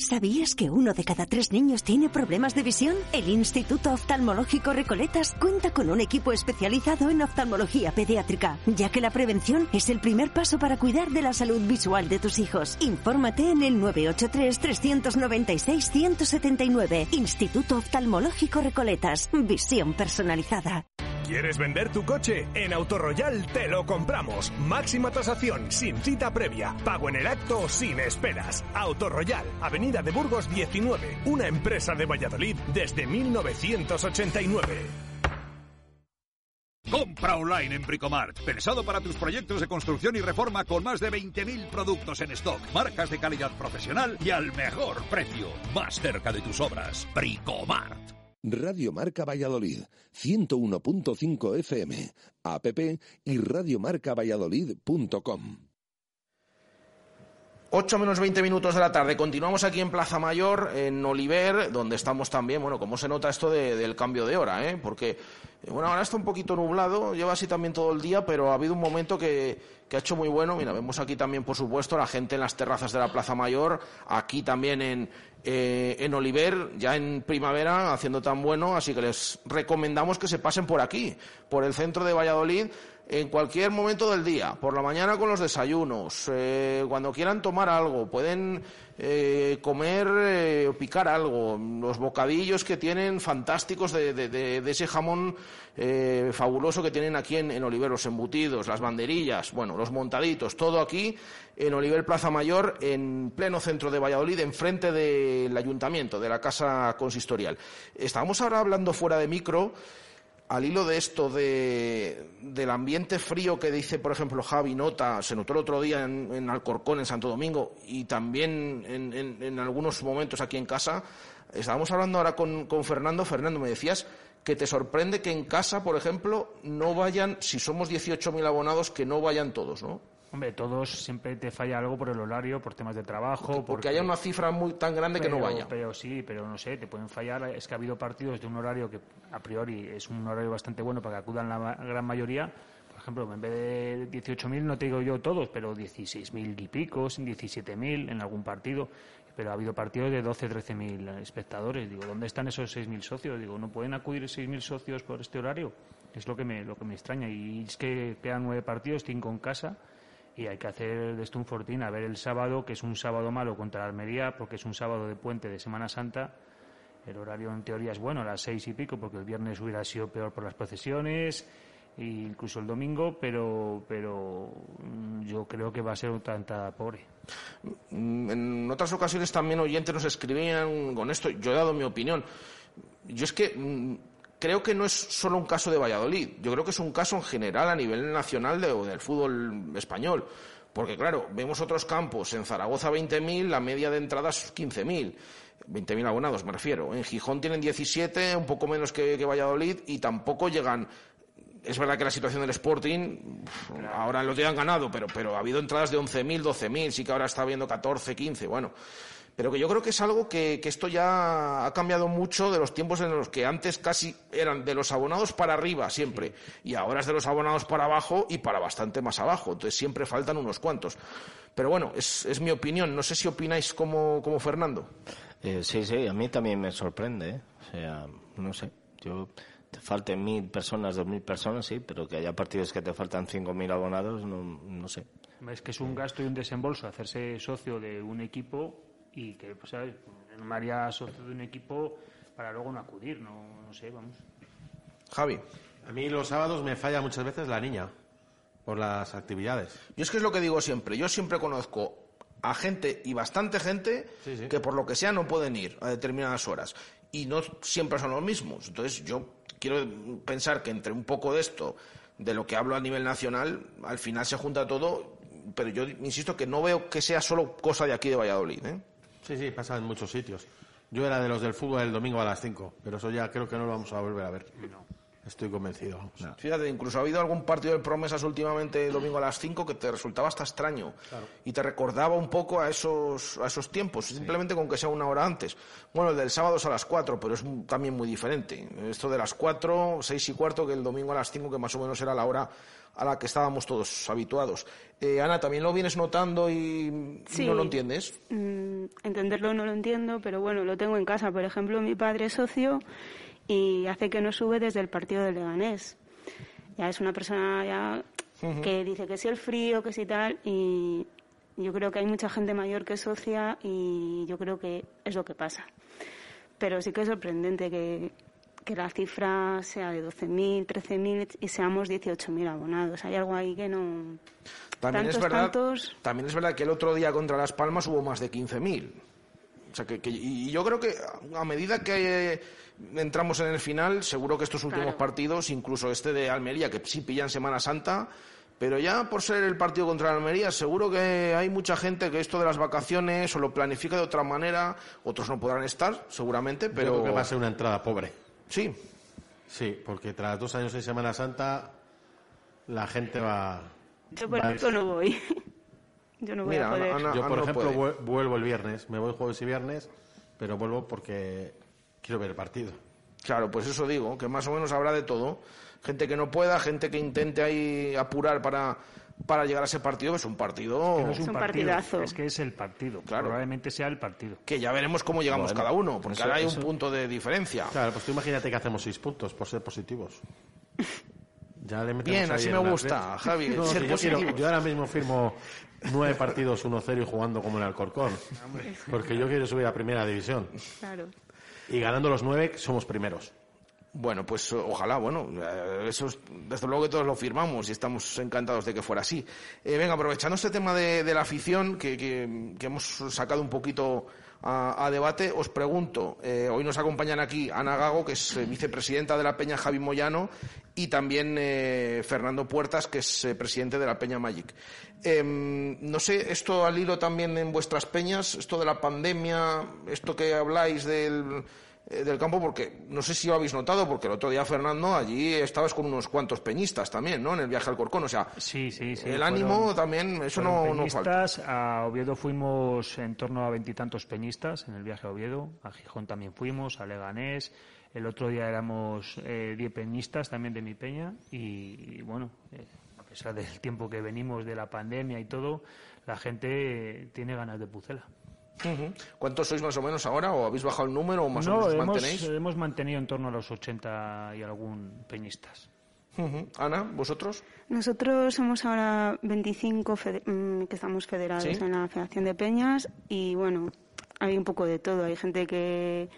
¿Sabías que uno de cada tres niños tiene problemas de visión? El Instituto Oftalmológico Recoletas cuenta con un equipo especializado en oftalmología pediátrica, ya que la prevención es el primer paso para cuidar de la salud visual de tus hijos. Infórmate en el 983-396-179. Instituto Oftalmológico Recoletas. Visión personalizada.
¿Quieres vender tu coche? En Autoroyal te lo compramos. Máxima tasación, sin cita previa. Pago en el acto, sin esperas. Autoroyal, Avenida de Burgos 19. Una empresa de Valladolid desde 1989.
Compra online en Bricomart. Pensado para tus proyectos de construcción y reforma con más de 20.000 productos en stock. Marcas de calidad profesional y al mejor precio. Más cerca de tus obras. Bricomart.
Radio Marca Valladolid, 101.5 FM, app y radiomarcavalladolid.com.
8 menos 20 minutos de la tarde. Continuamos aquí en Plaza Mayor, en Oliver, donde estamos también. Bueno, ¿cómo se nota esto de- del cambio de hora? Eh? Porque, eh, bueno, ahora está un poquito nublado, lleva así también todo el día, pero ha habido un momento que, que ha hecho muy bueno. Mira, vemos aquí también, por supuesto, la gente en las terrazas de la Plaza Mayor, aquí también en, eh, en Oliver, ya en primavera, haciendo tan bueno. Así que les recomendamos que se pasen por aquí, por el centro de Valladolid en cualquier momento del día, por la mañana con los desayunos, eh, cuando quieran tomar algo, pueden eh, comer eh, o picar algo, los bocadillos que tienen fantásticos de, de- de- de ese jamón fabuloso que tienen aquí en, en Oliver, los embutidos, las banderillas, bueno, los montaditos, todo aquí en Oliver Plaza Mayor, en pleno centro de Valladolid, enfrente del ayuntamiento, de la casa consistorial. Estábamos ahora hablando fuera de micro al hilo de esto de, del ambiente frío que dice, por ejemplo, Javi Nota, se notó el otro día en, Alcorcón, en Santo Domingo, y también en algunos momentos aquí en casa, estábamos hablando ahora con, con Fernando. Fernando, me decías que te sorprende que en casa, por ejemplo, no vayan, si somos 18.000 abonados, que no vayan todos, ¿no?
Hombre, todos siempre te falla algo por el horario, por temas de trabajo.
Porque haya una cifra muy tan grande que no vaya.
Pero sí, pero no sé, te pueden fallar. Es que ha habido partidos de un horario que a priori es un horario bastante bueno para que acudan la gran mayoría. Por ejemplo, en vez de 18.000, no te digo yo todos, pero 16.000 y pico, 17.000 en algún partido. Pero ha habido partidos de 12, 13.000 espectadores. Digo, ¿dónde están esos 6.000 socios? Digo, ¿no pueden acudir 6.000 socios por este horario? Es lo que me, lo que me extraña. Y es que quedan nueve partidos, cinco en casa y hay que hacer de esto un fortín. A ver el sábado, que es un sábado malo contra la Almería, porque es un sábado de puente de Semana Santa. El horario en teoría es bueno, a las seis y pico, porque el viernes hubiera sido peor por las procesiones, e incluso el domingo, pero, pero mm, yo creo que va a ser un tanta pobre.
Mm, En otras ocasiones también oyentes nos escribían con esto. Yo he dado mi opinión. Yo es que mm, creo que no es solo un caso de Valladolid. Yo creo que es un caso en general a nivel nacional de- del fútbol español. Porque, claro, vemos otros campos. En Zaragoza 20.000, la media de entradas 15.000. 20.000 abonados, me refiero. En Gijón tienen 17, un poco menos que, Valladolid, y tampoco llegan es verdad que la situación del Sporting, ahora lo han ganado, pero, pero ha habido entradas de 11.000, 12.000, sí que ahora está habiendo 14, 15, bueno. Pero que yo creo que es algo que, que esto ya ha cambiado mucho de los tiempos en los que antes casi eran de los abonados para arriba siempre, y ahora es de los abonados para abajo y para bastante más abajo, entonces siempre faltan unos cuantos. Pero bueno, es, es mi opinión, no sé si opináis como, como Fernando.
Eh, sí, sí, a mí también me sorprende. ¿eh? O sea, no sé, yo te falten mil personas, dos mil personas, sí, pero que haya partidos que te faltan cinco mil abonados, no, no sé.
Es que es un gasto y un desembolso hacerse socio de un equipo y que, pues, ¿sabes? No me haría socio de un equipo para luego no acudir, no, no sé, vamos.
Javi.
A mí los sábados me falla muchas veces la niña por las actividades.
Yo es que es lo que digo siempre. Yo siempre conozco a gente y bastante gente que por lo que sea no pueden ir a determinadas horas. Y no siempre son los mismos. Entonces yo quiero pensar que entre un poco de esto, de lo que hablo a nivel nacional, al final se junta todo, pero yo insisto que no veo que sea solo cosa de aquí de Valladolid. ¿eh?
Sí, sí, pasa en muchos sitios. Yo era de los del fútbol el domingo a las 5, pero eso ya creo que no lo vamos a volver a ver. Estoy convencido. vamos.
Fíjate, incluso ha habido algún partido de promesas últimamente el domingo a las 5 que te resultaba hasta extraño y te recordaba un poco a esos, a esos tiempos, simplemente con que sea una hora antes. Bueno, el del sábado es a las 4, pero es también muy diferente. Esto de las 4, 6 y cuarto, que el domingo a las 5, que más o menos era la hora a la que estábamos todos habituados. Eh, Ana, ¿también lo vienes notando y,
Sí.
no lo entiendes?
Mm, entenderlo no lo entiendo, pero bueno, lo tengo en casa. Por ejemplo, mi padre es socio y hace que no sube desde el partido del Leganés. Ya es una persona ya que dice que sí el frío, que sí tal, y yo creo que hay mucha gente mayor que es socia y yo creo que es lo que pasa. Pero sí que es sorprendente que, que la cifra sea de 12.000, 13.000 y seamos 18.000 abonados. Hay algo ahí que no...
También
tantos,
es verdad,
tantos...
también es verdad que el otro día contra Las Palmas hubo más de 15.000. O sea que, que- y yo creo que a medida que eh, entramos en el final, seguro que estos últimos
Claro.
partidos, incluso este de Almería, que sí pillan Semana Santa, pero ya por ser el partido contra Almería, seguro que hay mucha gente que esto de las vacaciones o lo planifica de otra manera, otros no podrán estar, seguramente, pero
Yo creo que va a ser una entrada pobre.
Sí.
Sí, porque tras dos años en Semana Santa, la gente va...
Yo por
va a
ejemplo no voy. (laughs) Yo no voy
Mira,
a poder.
Ana- Yo, por ejemplo,
puede.
vuelvo el viernes. Me voy jueves y viernes, pero vuelvo porque quiero ver el partido.
Claro, pues eso digo, que más o menos habrá de todo. Gente que no pueda, gente que intente ahí apurar para, para llegar a ese partido, que es un partido...
Que no es un, partido, es que es el partido.
Claro.
Probablemente sea el partido.
Que ya veremos cómo llegamos
Bueno,
cada uno, porque
eso-
ahora hay un
eso-
punto de diferencia.
Claro, pues tú imagínate que hacemos seis puntos por ser positivos. (laughs) Ya le metemos
Bien, así me gusta. Javi, (laughs)
No,
ser
si yo, quiero- yo ahora mismo firmo nueve partidos 1-0 y jugando como en Alcorcón. Porque yo quiero subir a primera división.
Claro.
Y ganando los nueve, somos primeros.
Bueno, pues eh, ojalá, bueno, eh, eso es- desde luego que todos lo firmamos y estamos encantados de que fuera así. Eh, venga, aprovechando este tema de, la afición que, que- hemos sacado un poquito a, debate, os pregunto, eh, hoy nos acompañan aquí Ana Gago, que es vicepresidenta de la Peña Javi Moyano, y también eh, Fernando Puertas, que es presidente de la Peña Magic. Em, no sé, esto al hilo también en vuestras peñas, esto de la pandemia, esto que habláis del eh, del campo porque no sé si lo habéis notado porque el otro día Fernando allí estabas con unos cuantos peñistas también no en el viaje al Corcón o sea
Sí, sí, sí.
el
fueron-
ánimo también eso no,
fueron
no falta
peñistas. A Oviedo fuimos en torno a veintitantos peñistas en el viaje a Oviedo. A Gijón también fuimos, a Leganés. El otro día éramos eh, diez peñistas también de mi peña. Y, y bueno, eh, a pesar del tiempo que venimos de la pandemia y todo, la gente eh, tiene ganas de pucela.
Ujú. ¿cuántos sois más o menos ahora o habéis bajado el número o más o
no,
menos os
hemos,
mantenéis
hemos mantenido en torno a los 80 y algún peñistas.
Ana vosotros
Nosotros somos ahora 25 fede- mm, que estamos federados
¿Sí?
en la Federación de Peñas y bueno, hay un poco de todo. Hay gente que,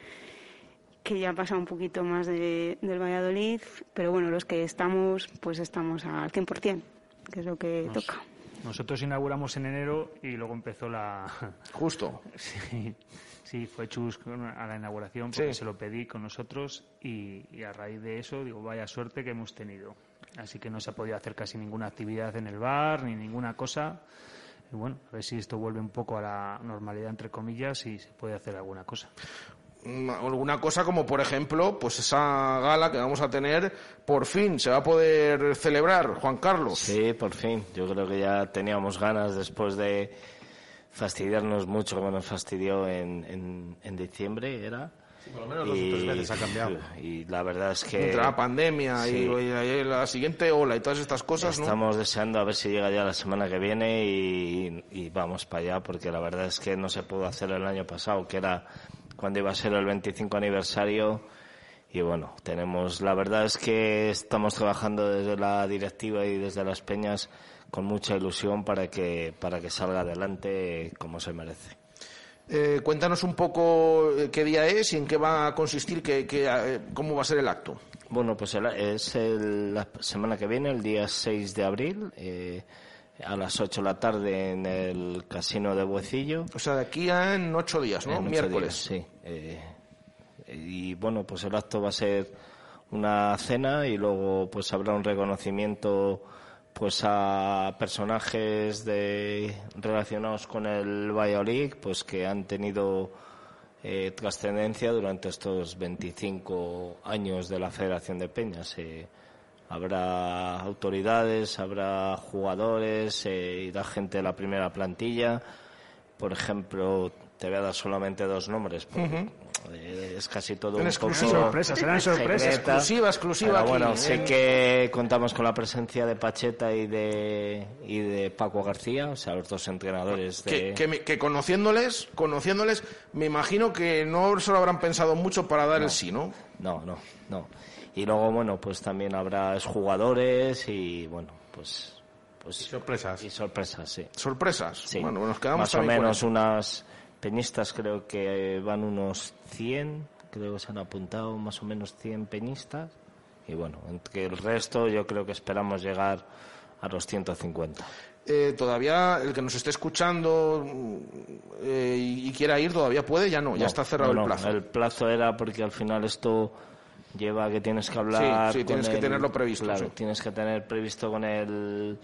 que ya pasa un poquito más de- del Valladolid, pero bueno, los que estamos, pues estamos al 100%, que es lo que
Nos-
toca.
Nosotros inauguramos en enero y luego empezó la... (laughs)
Justo.
Sí, sí fue Chus a la inauguración porque
Sí.
se lo pedí con nosotros y, y a raíz de eso digo, vaya suerte que hemos tenido. Así que no se ha podido hacer casi ninguna actividad en el bar ni ninguna cosa. Y bueno, a ver si esto vuelve un poco a la normalidad, entre comillas, y se puede hacer alguna cosa.
Alguna cosa como por ejemplo pues esa gala que vamos a tener por fin se va a poder celebrar Juan Carlos
Sí, por fin. Yo creo que ya teníamos ganas después de fastidiarnos mucho como nos fastidió en, en, en diciembre, ¿era?
por lo menos dos o tres veces ha cambiado. (laughs)
Y la verdad es que...
entre la pandemia
Sí.
y, y la siguiente ola y todas estas cosas ¿no?
Estamos deseando a ver si llega ya la semana que viene y, y vamos para allá, porque la verdad es que no se pudo hacer el año pasado, que era cuando iba a ser el 25 aniversario. Y bueno, tenemos, la verdad es que estamos trabajando desde la directiva y desde las peñas con mucha ilusión para que, para que salga adelante como se merece.
Eh, cuéntanos un poco eh, qué día es y en qué va a consistir, qué, qué, eh, cómo va a ser el acto.
Bueno, pues el- es el- la semana que viene, el día 6 de abril, eh, a las 8 de la tarde en el Casino de Buecillo.
O sea, de aquí a en ocho días, ¿no?
En
Miércoles.
días, sí. Eh, y bueno, pues el acto va a ser una cena y luego pues habrá un reconocimiento pues a personajes de, relacionados con el Valladolid pues que han tenido eh, trascendencia durante estos 25 años de la Federación de Peñas. Eh, habrá autoridades, habrá jugadores, eh, irá gente de la primera plantilla. Por ejemplo, te voy a dar solamente dos nombres. porque, eh, es casi todo un
exclusiva.
poco
Sorpresa, serán sorpresas.
secreta.
Exclusiva, exclusiva
Pero bueno,
aquí,
sé
en-
que contamos con la presencia de Pacheta y de, y de Paco García, o sea, los dos entrenadores de...
Que, que me- que conociéndoles, conociéndoles, me imagino que no se lo habrán pensado mucho para dar el sí, ¿no?
No, no, no. Y luego, bueno, pues también habrá jugadores y, bueno, pues... pues
sorpresas.
Y sorpresas, sí.
¿Sorpresas?
Sí.
Bueno, nos quedamos
Más o menos unas peñistas, creo que van unos 100, creo que se han apuntado más o menos 100 peñistas. Y bueno, entre el resto yo creo que esperamos llegar a los 150.
Eh, todavía el que nos esté escuchando eh, y, y quiera ir todavía puede, ya no, ya está cerrado
no,
el
no,
plazo.
El plazo era porque al final esto lleva que tienes que hablar.
Sí, tienes que tenerlo previsto,
Claro,
sí.
tienes que tener previsto con el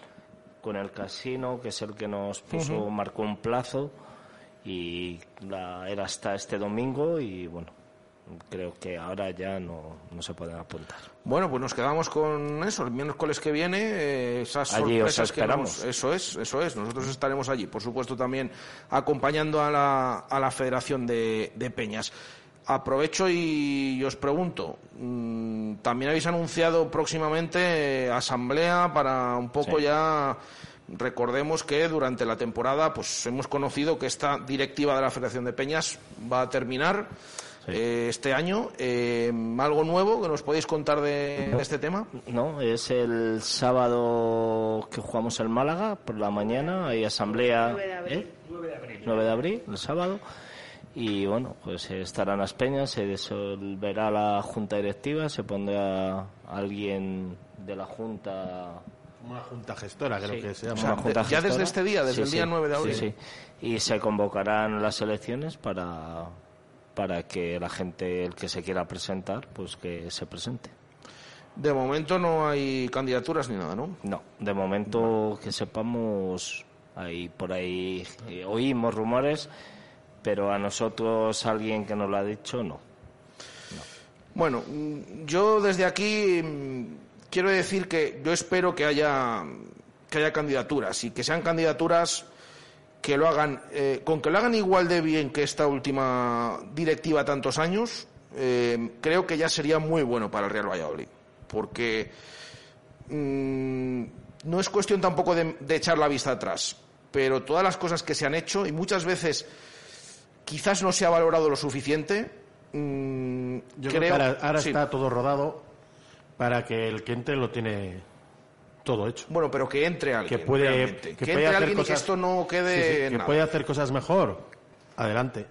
con el casino, que es el que nos puso, marcó un plazo y la, era hasta este domingo y bueno, creo que ahora ya no, no se pueden apuntar.
Bueno, pues nos quedamos con eso, el miércoles que viene, eh, esas
Allí os
sorpresas que
esperamos.
nos- eso es, eso es, nosotros estaremos allí, por supuesto también acompañando a la, a la Federación de, de Peñas. Aprovecho y os pregunto, mm, también habéis anunciado próximamente eh, asamblea para un poco
Sí.
ya recordemos que durante la temporada pues hemos conocido que esta directiva de la Federación de Peñas va a terminar eh, este año. Eh, ¿Algo nuevo que nos podéis contar de, de este tema?
No, es el sábado que jugamos en Málaga por la mañana, hay asamblea.
9 de abril.
¿eh? 9 de abril, el sábado. Y bueno, pues estarán las peñas, se disolverá la junta directiva, se pondrá alguien de la junta.
Una junta gestora, creo
Sí,
que se
una
llama.
junta
ya desde este día, desde el día 9 de abril.
Sí, sí. Y se convocarán las elecciones para, para que la gente, el que se quiera presentar, pues que se presente.
De momento no hay candidaturas ni nada, ¿no?
No, de momento que sepamos, hay por ahí eh, oímos rumores, pero a nosotros alguien que nos lo ha dicho no.
Bueno, yo desde aquí mm, quiero decir que yo espero que haya que haya candidaturas y que sean candidaturas que lo hagan eh, con que lo hagan igual de bien que esta última directiva tantos años eh, creo que ya sería muy bueno para el Real Valladolid porque mm, no es cuestión tampoco de echar la vista atrás pero todas las cosas que se han hecho y muchas veces quizás no se ha valorado lo suficiente mm,
Yo creo,
creo
que ahora, ahora
sí.
está todo rodado para que el que entre lo tiene todo hecho.
Bueno, pero que entre alguien.
que puede, que
Que,
puede
entre
hacer
alguien y que
cosas-
esto no quede
Sí, sí,
en
que
nada.
puede hacer cosas mejor. Adelante.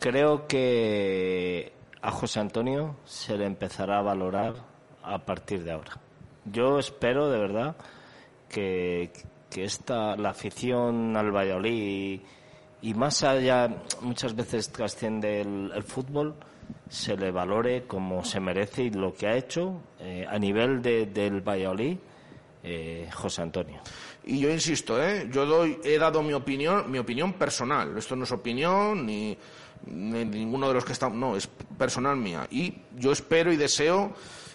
Creo que a José Antonio se le empezará a valorar a partir de ahora. Yo espero de verdad que, que esta, la afición al Valladolid y, más allá, muchas veces trasciende el, el fútbol, se le valore como se merece y lo que ha hecho eh, a nivel de- del Valladolid eh, José Antonio.
Y yo insisto, ¿eh? yo doy, he dado mi opinión, mi opinión personal. Esto no es opinión ni, ni ninguno de los que están, no, es personal mía. Y yo espero y deseo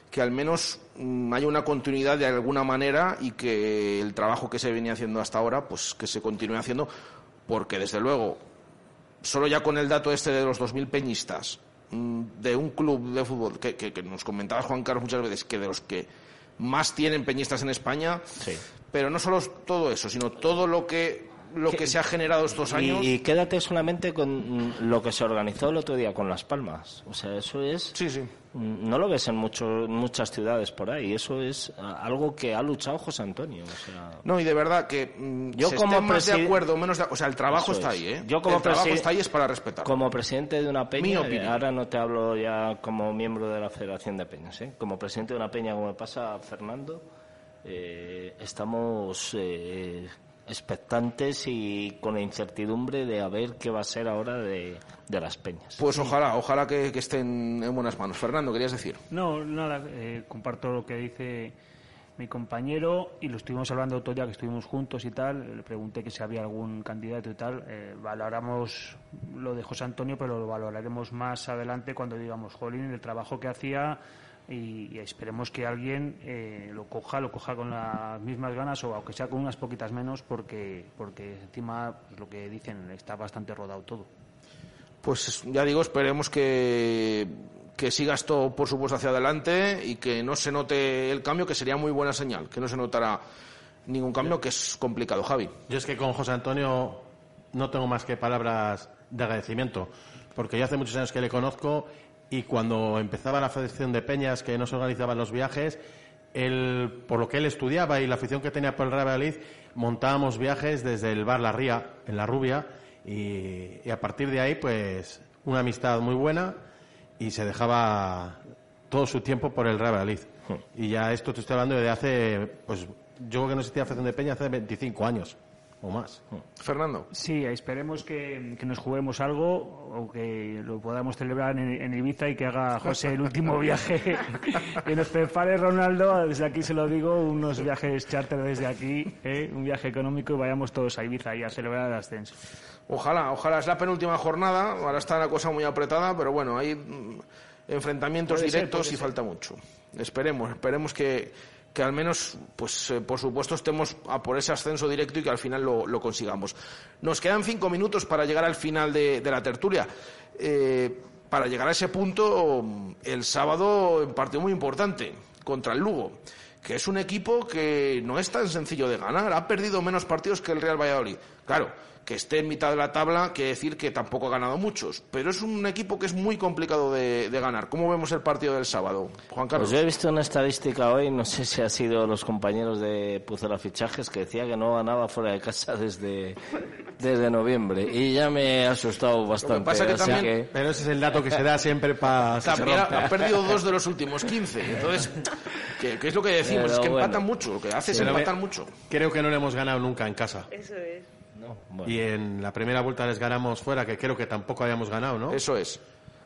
que al menos mm, haya una continuidad de alguna manera y que el trabajo que se venía haciendo hasta ahora, pues que se continúe haciendo, porque desde luego, solo ya con el dato este de los 2.000 peñistas mm, de un club de fútbol, que, que, que nos comentabas Juan Carlos muchas veces, que de los que más tienen peñistas en España, pero no solo todo eso, sino todo lo que lo que se ha generado estos años.
Y, y quédate solamente con lo que se organizó el otro día con Las Palmas. O sea, eso es.
Sí, sí.
No lo ves en mucho- muchas ciudades por ahí. Eso es ah, algo que ha luchado José Antonio. O sea,
No, y de verdad que mm,
Yo
se
como
más de acuerdo menos de- o sea, el trabajo está
es.
ahí, ¿eh?
Yo como
el trabajo está ahí es para respetar.
Como presidente de una peña, eh, ahora no te hablo ya como miembro de la Federación de Peñas, ¿eh? como presidente de una peña, como me pasa a Fernando, eh, estamos eh, expectantes y con la incertidumbre de a ver qué va a ser ahora de, de las peñas.
Pues ojalá, ojalá que, que estén en buenas manos. Fernando, ¿querías decir?
No, nada, eh, comparto lo que dice mi compañero y lo estuvimos hablando otro día que estuvimos juntos y tal. Le pregunté que si había algún candidato y tal. Eh, valoramos lo de José Antonio, pero lo valoraremos más adelante cuando digamos, Jolín, el trabajo que hacía y, y esperemos que alguien eh, lo coja, lo coja con las mismas ganas o aunque sea con unas poquitas menos porque, porque encima pues, lo que dicen está bastante rodado todo.
Pues ya digo, esperemos que, que siga esto, por supuesto, hacia adelante y que no se note el cambio, que sería muy buena señal, que no se notará ningún cambio, que es complicado. Javi.
Yo es que con José Antonio no tengo más que palabras de agradecimiento, porque ya hace muchos años que le conozco y cuando empezaba la Federación de Peñas, que no se organizaban los viajes, él, por lo que él estudiaba y la afición que tenía por el Real Valladolid, montábamos viajes desde el bar La Ría, en La Rubia, y, y a partir de ahí, pues, una amistad muy buena y se dejaba todo su tiempo por el Real Valladolid. Y ya esto te estoy hablando de hace, pues, yo creo que no existía Federación de Peñas hace 25 años o más.
Fernando.
Sí, esperemos que, que nos juguemos algo o que lo podamos celebrar en, en Ibiza y que haga José el último (laughs) viaje. que nos prepare Ronaldo, desde aquí se lo digo, unos viajes charter desde aquí, ¿eh? un viaje económico y vayamos todos a Ibiza y a celebrar el ascenso.
Ojalá, ojalá. Es la penúltima jornada. Ahora está la cosa muy apretada, pero bueno, hay mm, enfrentamientos
Puede
directos y
ser.
falta mucho. Esperemos, esperemos que, que al menos, pues eh, por supuesto, estemos a por ese ascenso directo y que al final lo, consigamos. Nos quedan cinco minutos para llegar al final de, la tertulia. Eh, para llegar a ese punto, el sábado, un partido muy importante contra el Lugo que es un equipo que no es tan sencillo de ganar. Ha perdido menos partidos que el Real Valladolid. Claro, que esté en mitad de la tabla quiere decir que tampoco ha ganado muchos. Pero es un equipo que es muy complicado de, de ganar. ¿Cómo vemos el partido del sábado, Juan Carlos?
Pues yo he visto una estadística hoy, no sé si ha sido los compañeros de Pucela Fichajes, que decía que no ganaba fuera de casa desde, desde noviembre. Y ya me ha asustado bastante.
pasa que también-
que-
Pero ese es el dato que se da siempre para...
También ha, ha perdido dos de los últimos 15. Entonces, ¿qué, qué es lo que decimos?
Pero
es que
bueno.
empatan mucho. Lo que hace es
Pero
empatar
ve-
mucho.
Creo que no le hemos ganado nunca en casa.
Eso es.
Y en la primera vuelta les ganamos fuera, que creo que tampoco habíamos ganado, ¿no?
Eso es.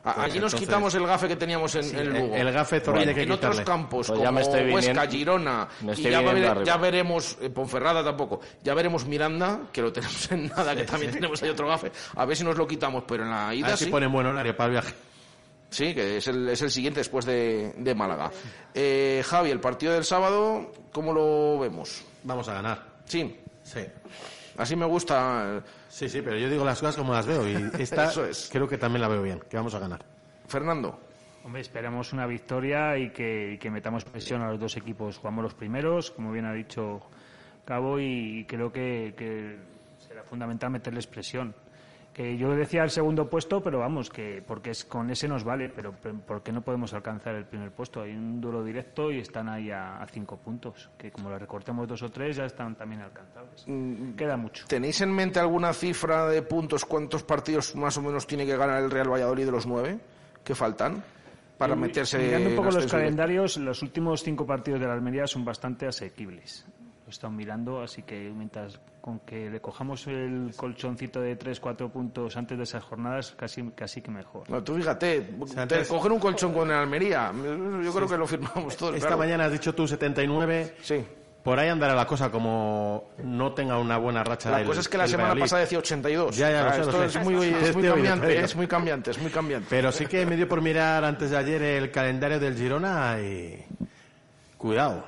A-
Pues
Allí nos quitamos el gafe que teníamos en,
Sí,
en
el-
Lugo.
el gafe Zorrilla hay que
En otros campos,
Pues ya
como
me estoy
Huesca,
viniendo-
Girona,
me
y ya, veremos, eh, Ponferrada tampoco, ya veremos Miranda, que lo tenemos en nada, que también tenemos ahí otro gafe, a ver si nos lo quitamos, pero en la
A
ida
ver si
sí.
ponen buen horario para el viaje.
Sí, que es el, es el siguiente después de, de Málaga. Eh, Javi, el partido del sábado, ¿cómo lo vemos?
Vamos a ganar.
Sí.
Sí.
Así me gusta.
Sí, sí, pero yo digo las cosas como las veo y (laughs) esta
Eso es.
creo que también la veo bien, que vamos a ganar.
Fernando.
Hombre, esperamos una victoria y que, y que metamos presión a los dos equipos. Jugamos los primeros, como bien ha dicho Cabo, y creo que, que será fundamental meterles presión. Que yo decía el segundo puesto, pero vamos, que porque es, con ese nos vale, pero pero ¿por qué no podemos alcanzar el primer puesto? Hay un duro directo y están ahí a, a cinco puntos, que como le recortemos dos o tres ya están también alcanzables. Queda mucho.
¿Tenéis en mente alguna cifra de puntos? ¿Cuántos partidos más o menos tiene que ganar el Real Valladolid de los nueve que faltan para
Y
meterse
Mirando un poco los calendarios, los últimos cinco partidos de la Almería son bastante asequibles. Estado mirando, así que mientras con que le cojamos el colchoncito de tres, cuatro puntos antes de esas jornadas, casi, casi que mejor.
No, tú fíjate,
antes-
coger un colchón con el Almería, yo creo que lo firmamos todos.
Esta
claro.
mañana has dicho tú 79.
Sí.
Por ahí andará la cosa como no tenga una buena racha.
La
el-
cosa es que la semana
Valladolid.
pasada decía 82.
Ya, ya,
O
lo
sea,
sé, lo
esto
sé.
es muy, es cambiante, es muy cambiante, es muy cambiante.
Pero sí que me dio por mirar antes de ayer el calendario del Girona y... Cuidado.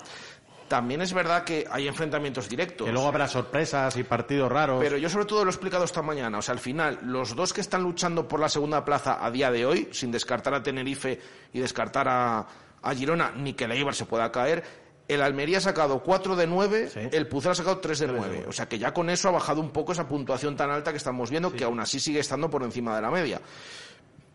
También es verdad que hay enfrentamientos directos.
Que luego habrá sorpresas y partidos raros.
Pero yo sobre todo lo he explicado esta mañana. O sea, al final, los dos que están luchando por la segunda plaza a día de hoy, sin descartar a Tenerife y descartar a, a Girona, ni que el Eibar se pueda caer, el Almería ha sacado 4 de 9, el Pucel ha sacado 3 de 9. O sea que ya con eso ha bajado un poco esa puntuación tan alta que estamos viendo, que aún así sigue estando por encima de la media.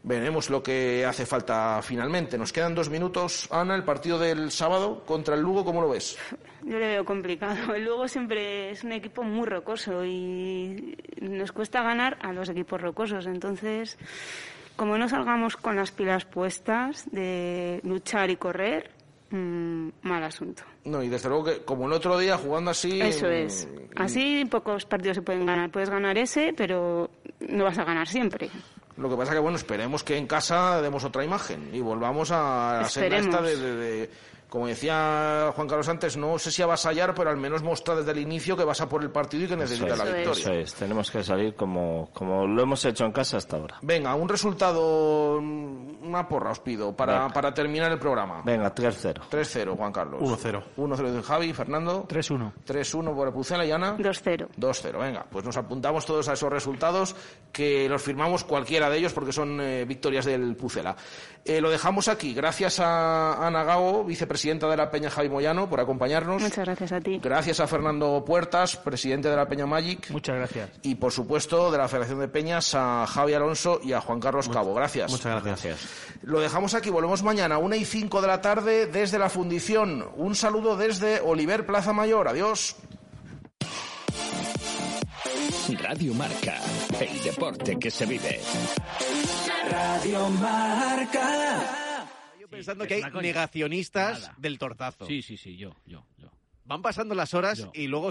Veremos lo que hace falta finalmente. Nos quedan dos minutos. Ana, el partido del sábado contra el Lugo, ¿cómo lo ves?
Yo le veo complicado. El Lugo siempre es un equipo muy rocoso y nos cuesta ganar a los equipos rocosos. Entonces, como no salgamos con las pilas puestas de luchar y correr, mm, mal asunto.
No, y desde luego que como el otro día jugando así...
Eso
mm,
es. Así pocos partidos se pueden ganar. Puedes ganar ese, pero no vas a ganar siempre.
Lo que pasa que, bueno, esperemos que en casa demos otra imagen y volvamos a la esta de- de- como decía Juan Carlos antes, no sé si avasallar, pero al menos mostrar desde el inicio que vas a por el partido y que necesita la victoria.
Eso es, tenemos que salir como, como lo hemos hecho en casa hasta ahora.
Venga, un resultado, una porra os pido para,
Venga.
para terminar el programa.
Venga, 3-0.
3-0, Juan Carlos.
1-0.
1-0 de Javi, Fernando.
3-1.
3-1 por Pucela y Ana.
2-0.
2-0, venga, pues nos apuntamos todos a esos resultados que los firmamos cualquiera de ellos porque son eh, victorias del Pucela. Eh, lo dejamos aquí, gracias a Ana Gao, vicepresidenta de la Peña Javi Moyano, por acompañarnos.
Muchas gracias a ti.
Gracias a Fernando Puertas, presidente de la Peña Magic.
Muchas gracias.
Y por supuesto de la Federación de Peñas a Javi Alonso y a Juan Carlos Cabo. Gracias.
Muchas gracias.
Lo dejamos aquí, volvemos mañana, una y 5 de la tarde desde la fundición. Un saludo desde Oliver Plaza Mayor. Adiós.
Radio Marca, el deporte que se vive.
Radio Marca.
pensando que hay negacionistas del tortazo.
Sí, sí, sí, yo, yo, yo.
Van pasando las horas y luego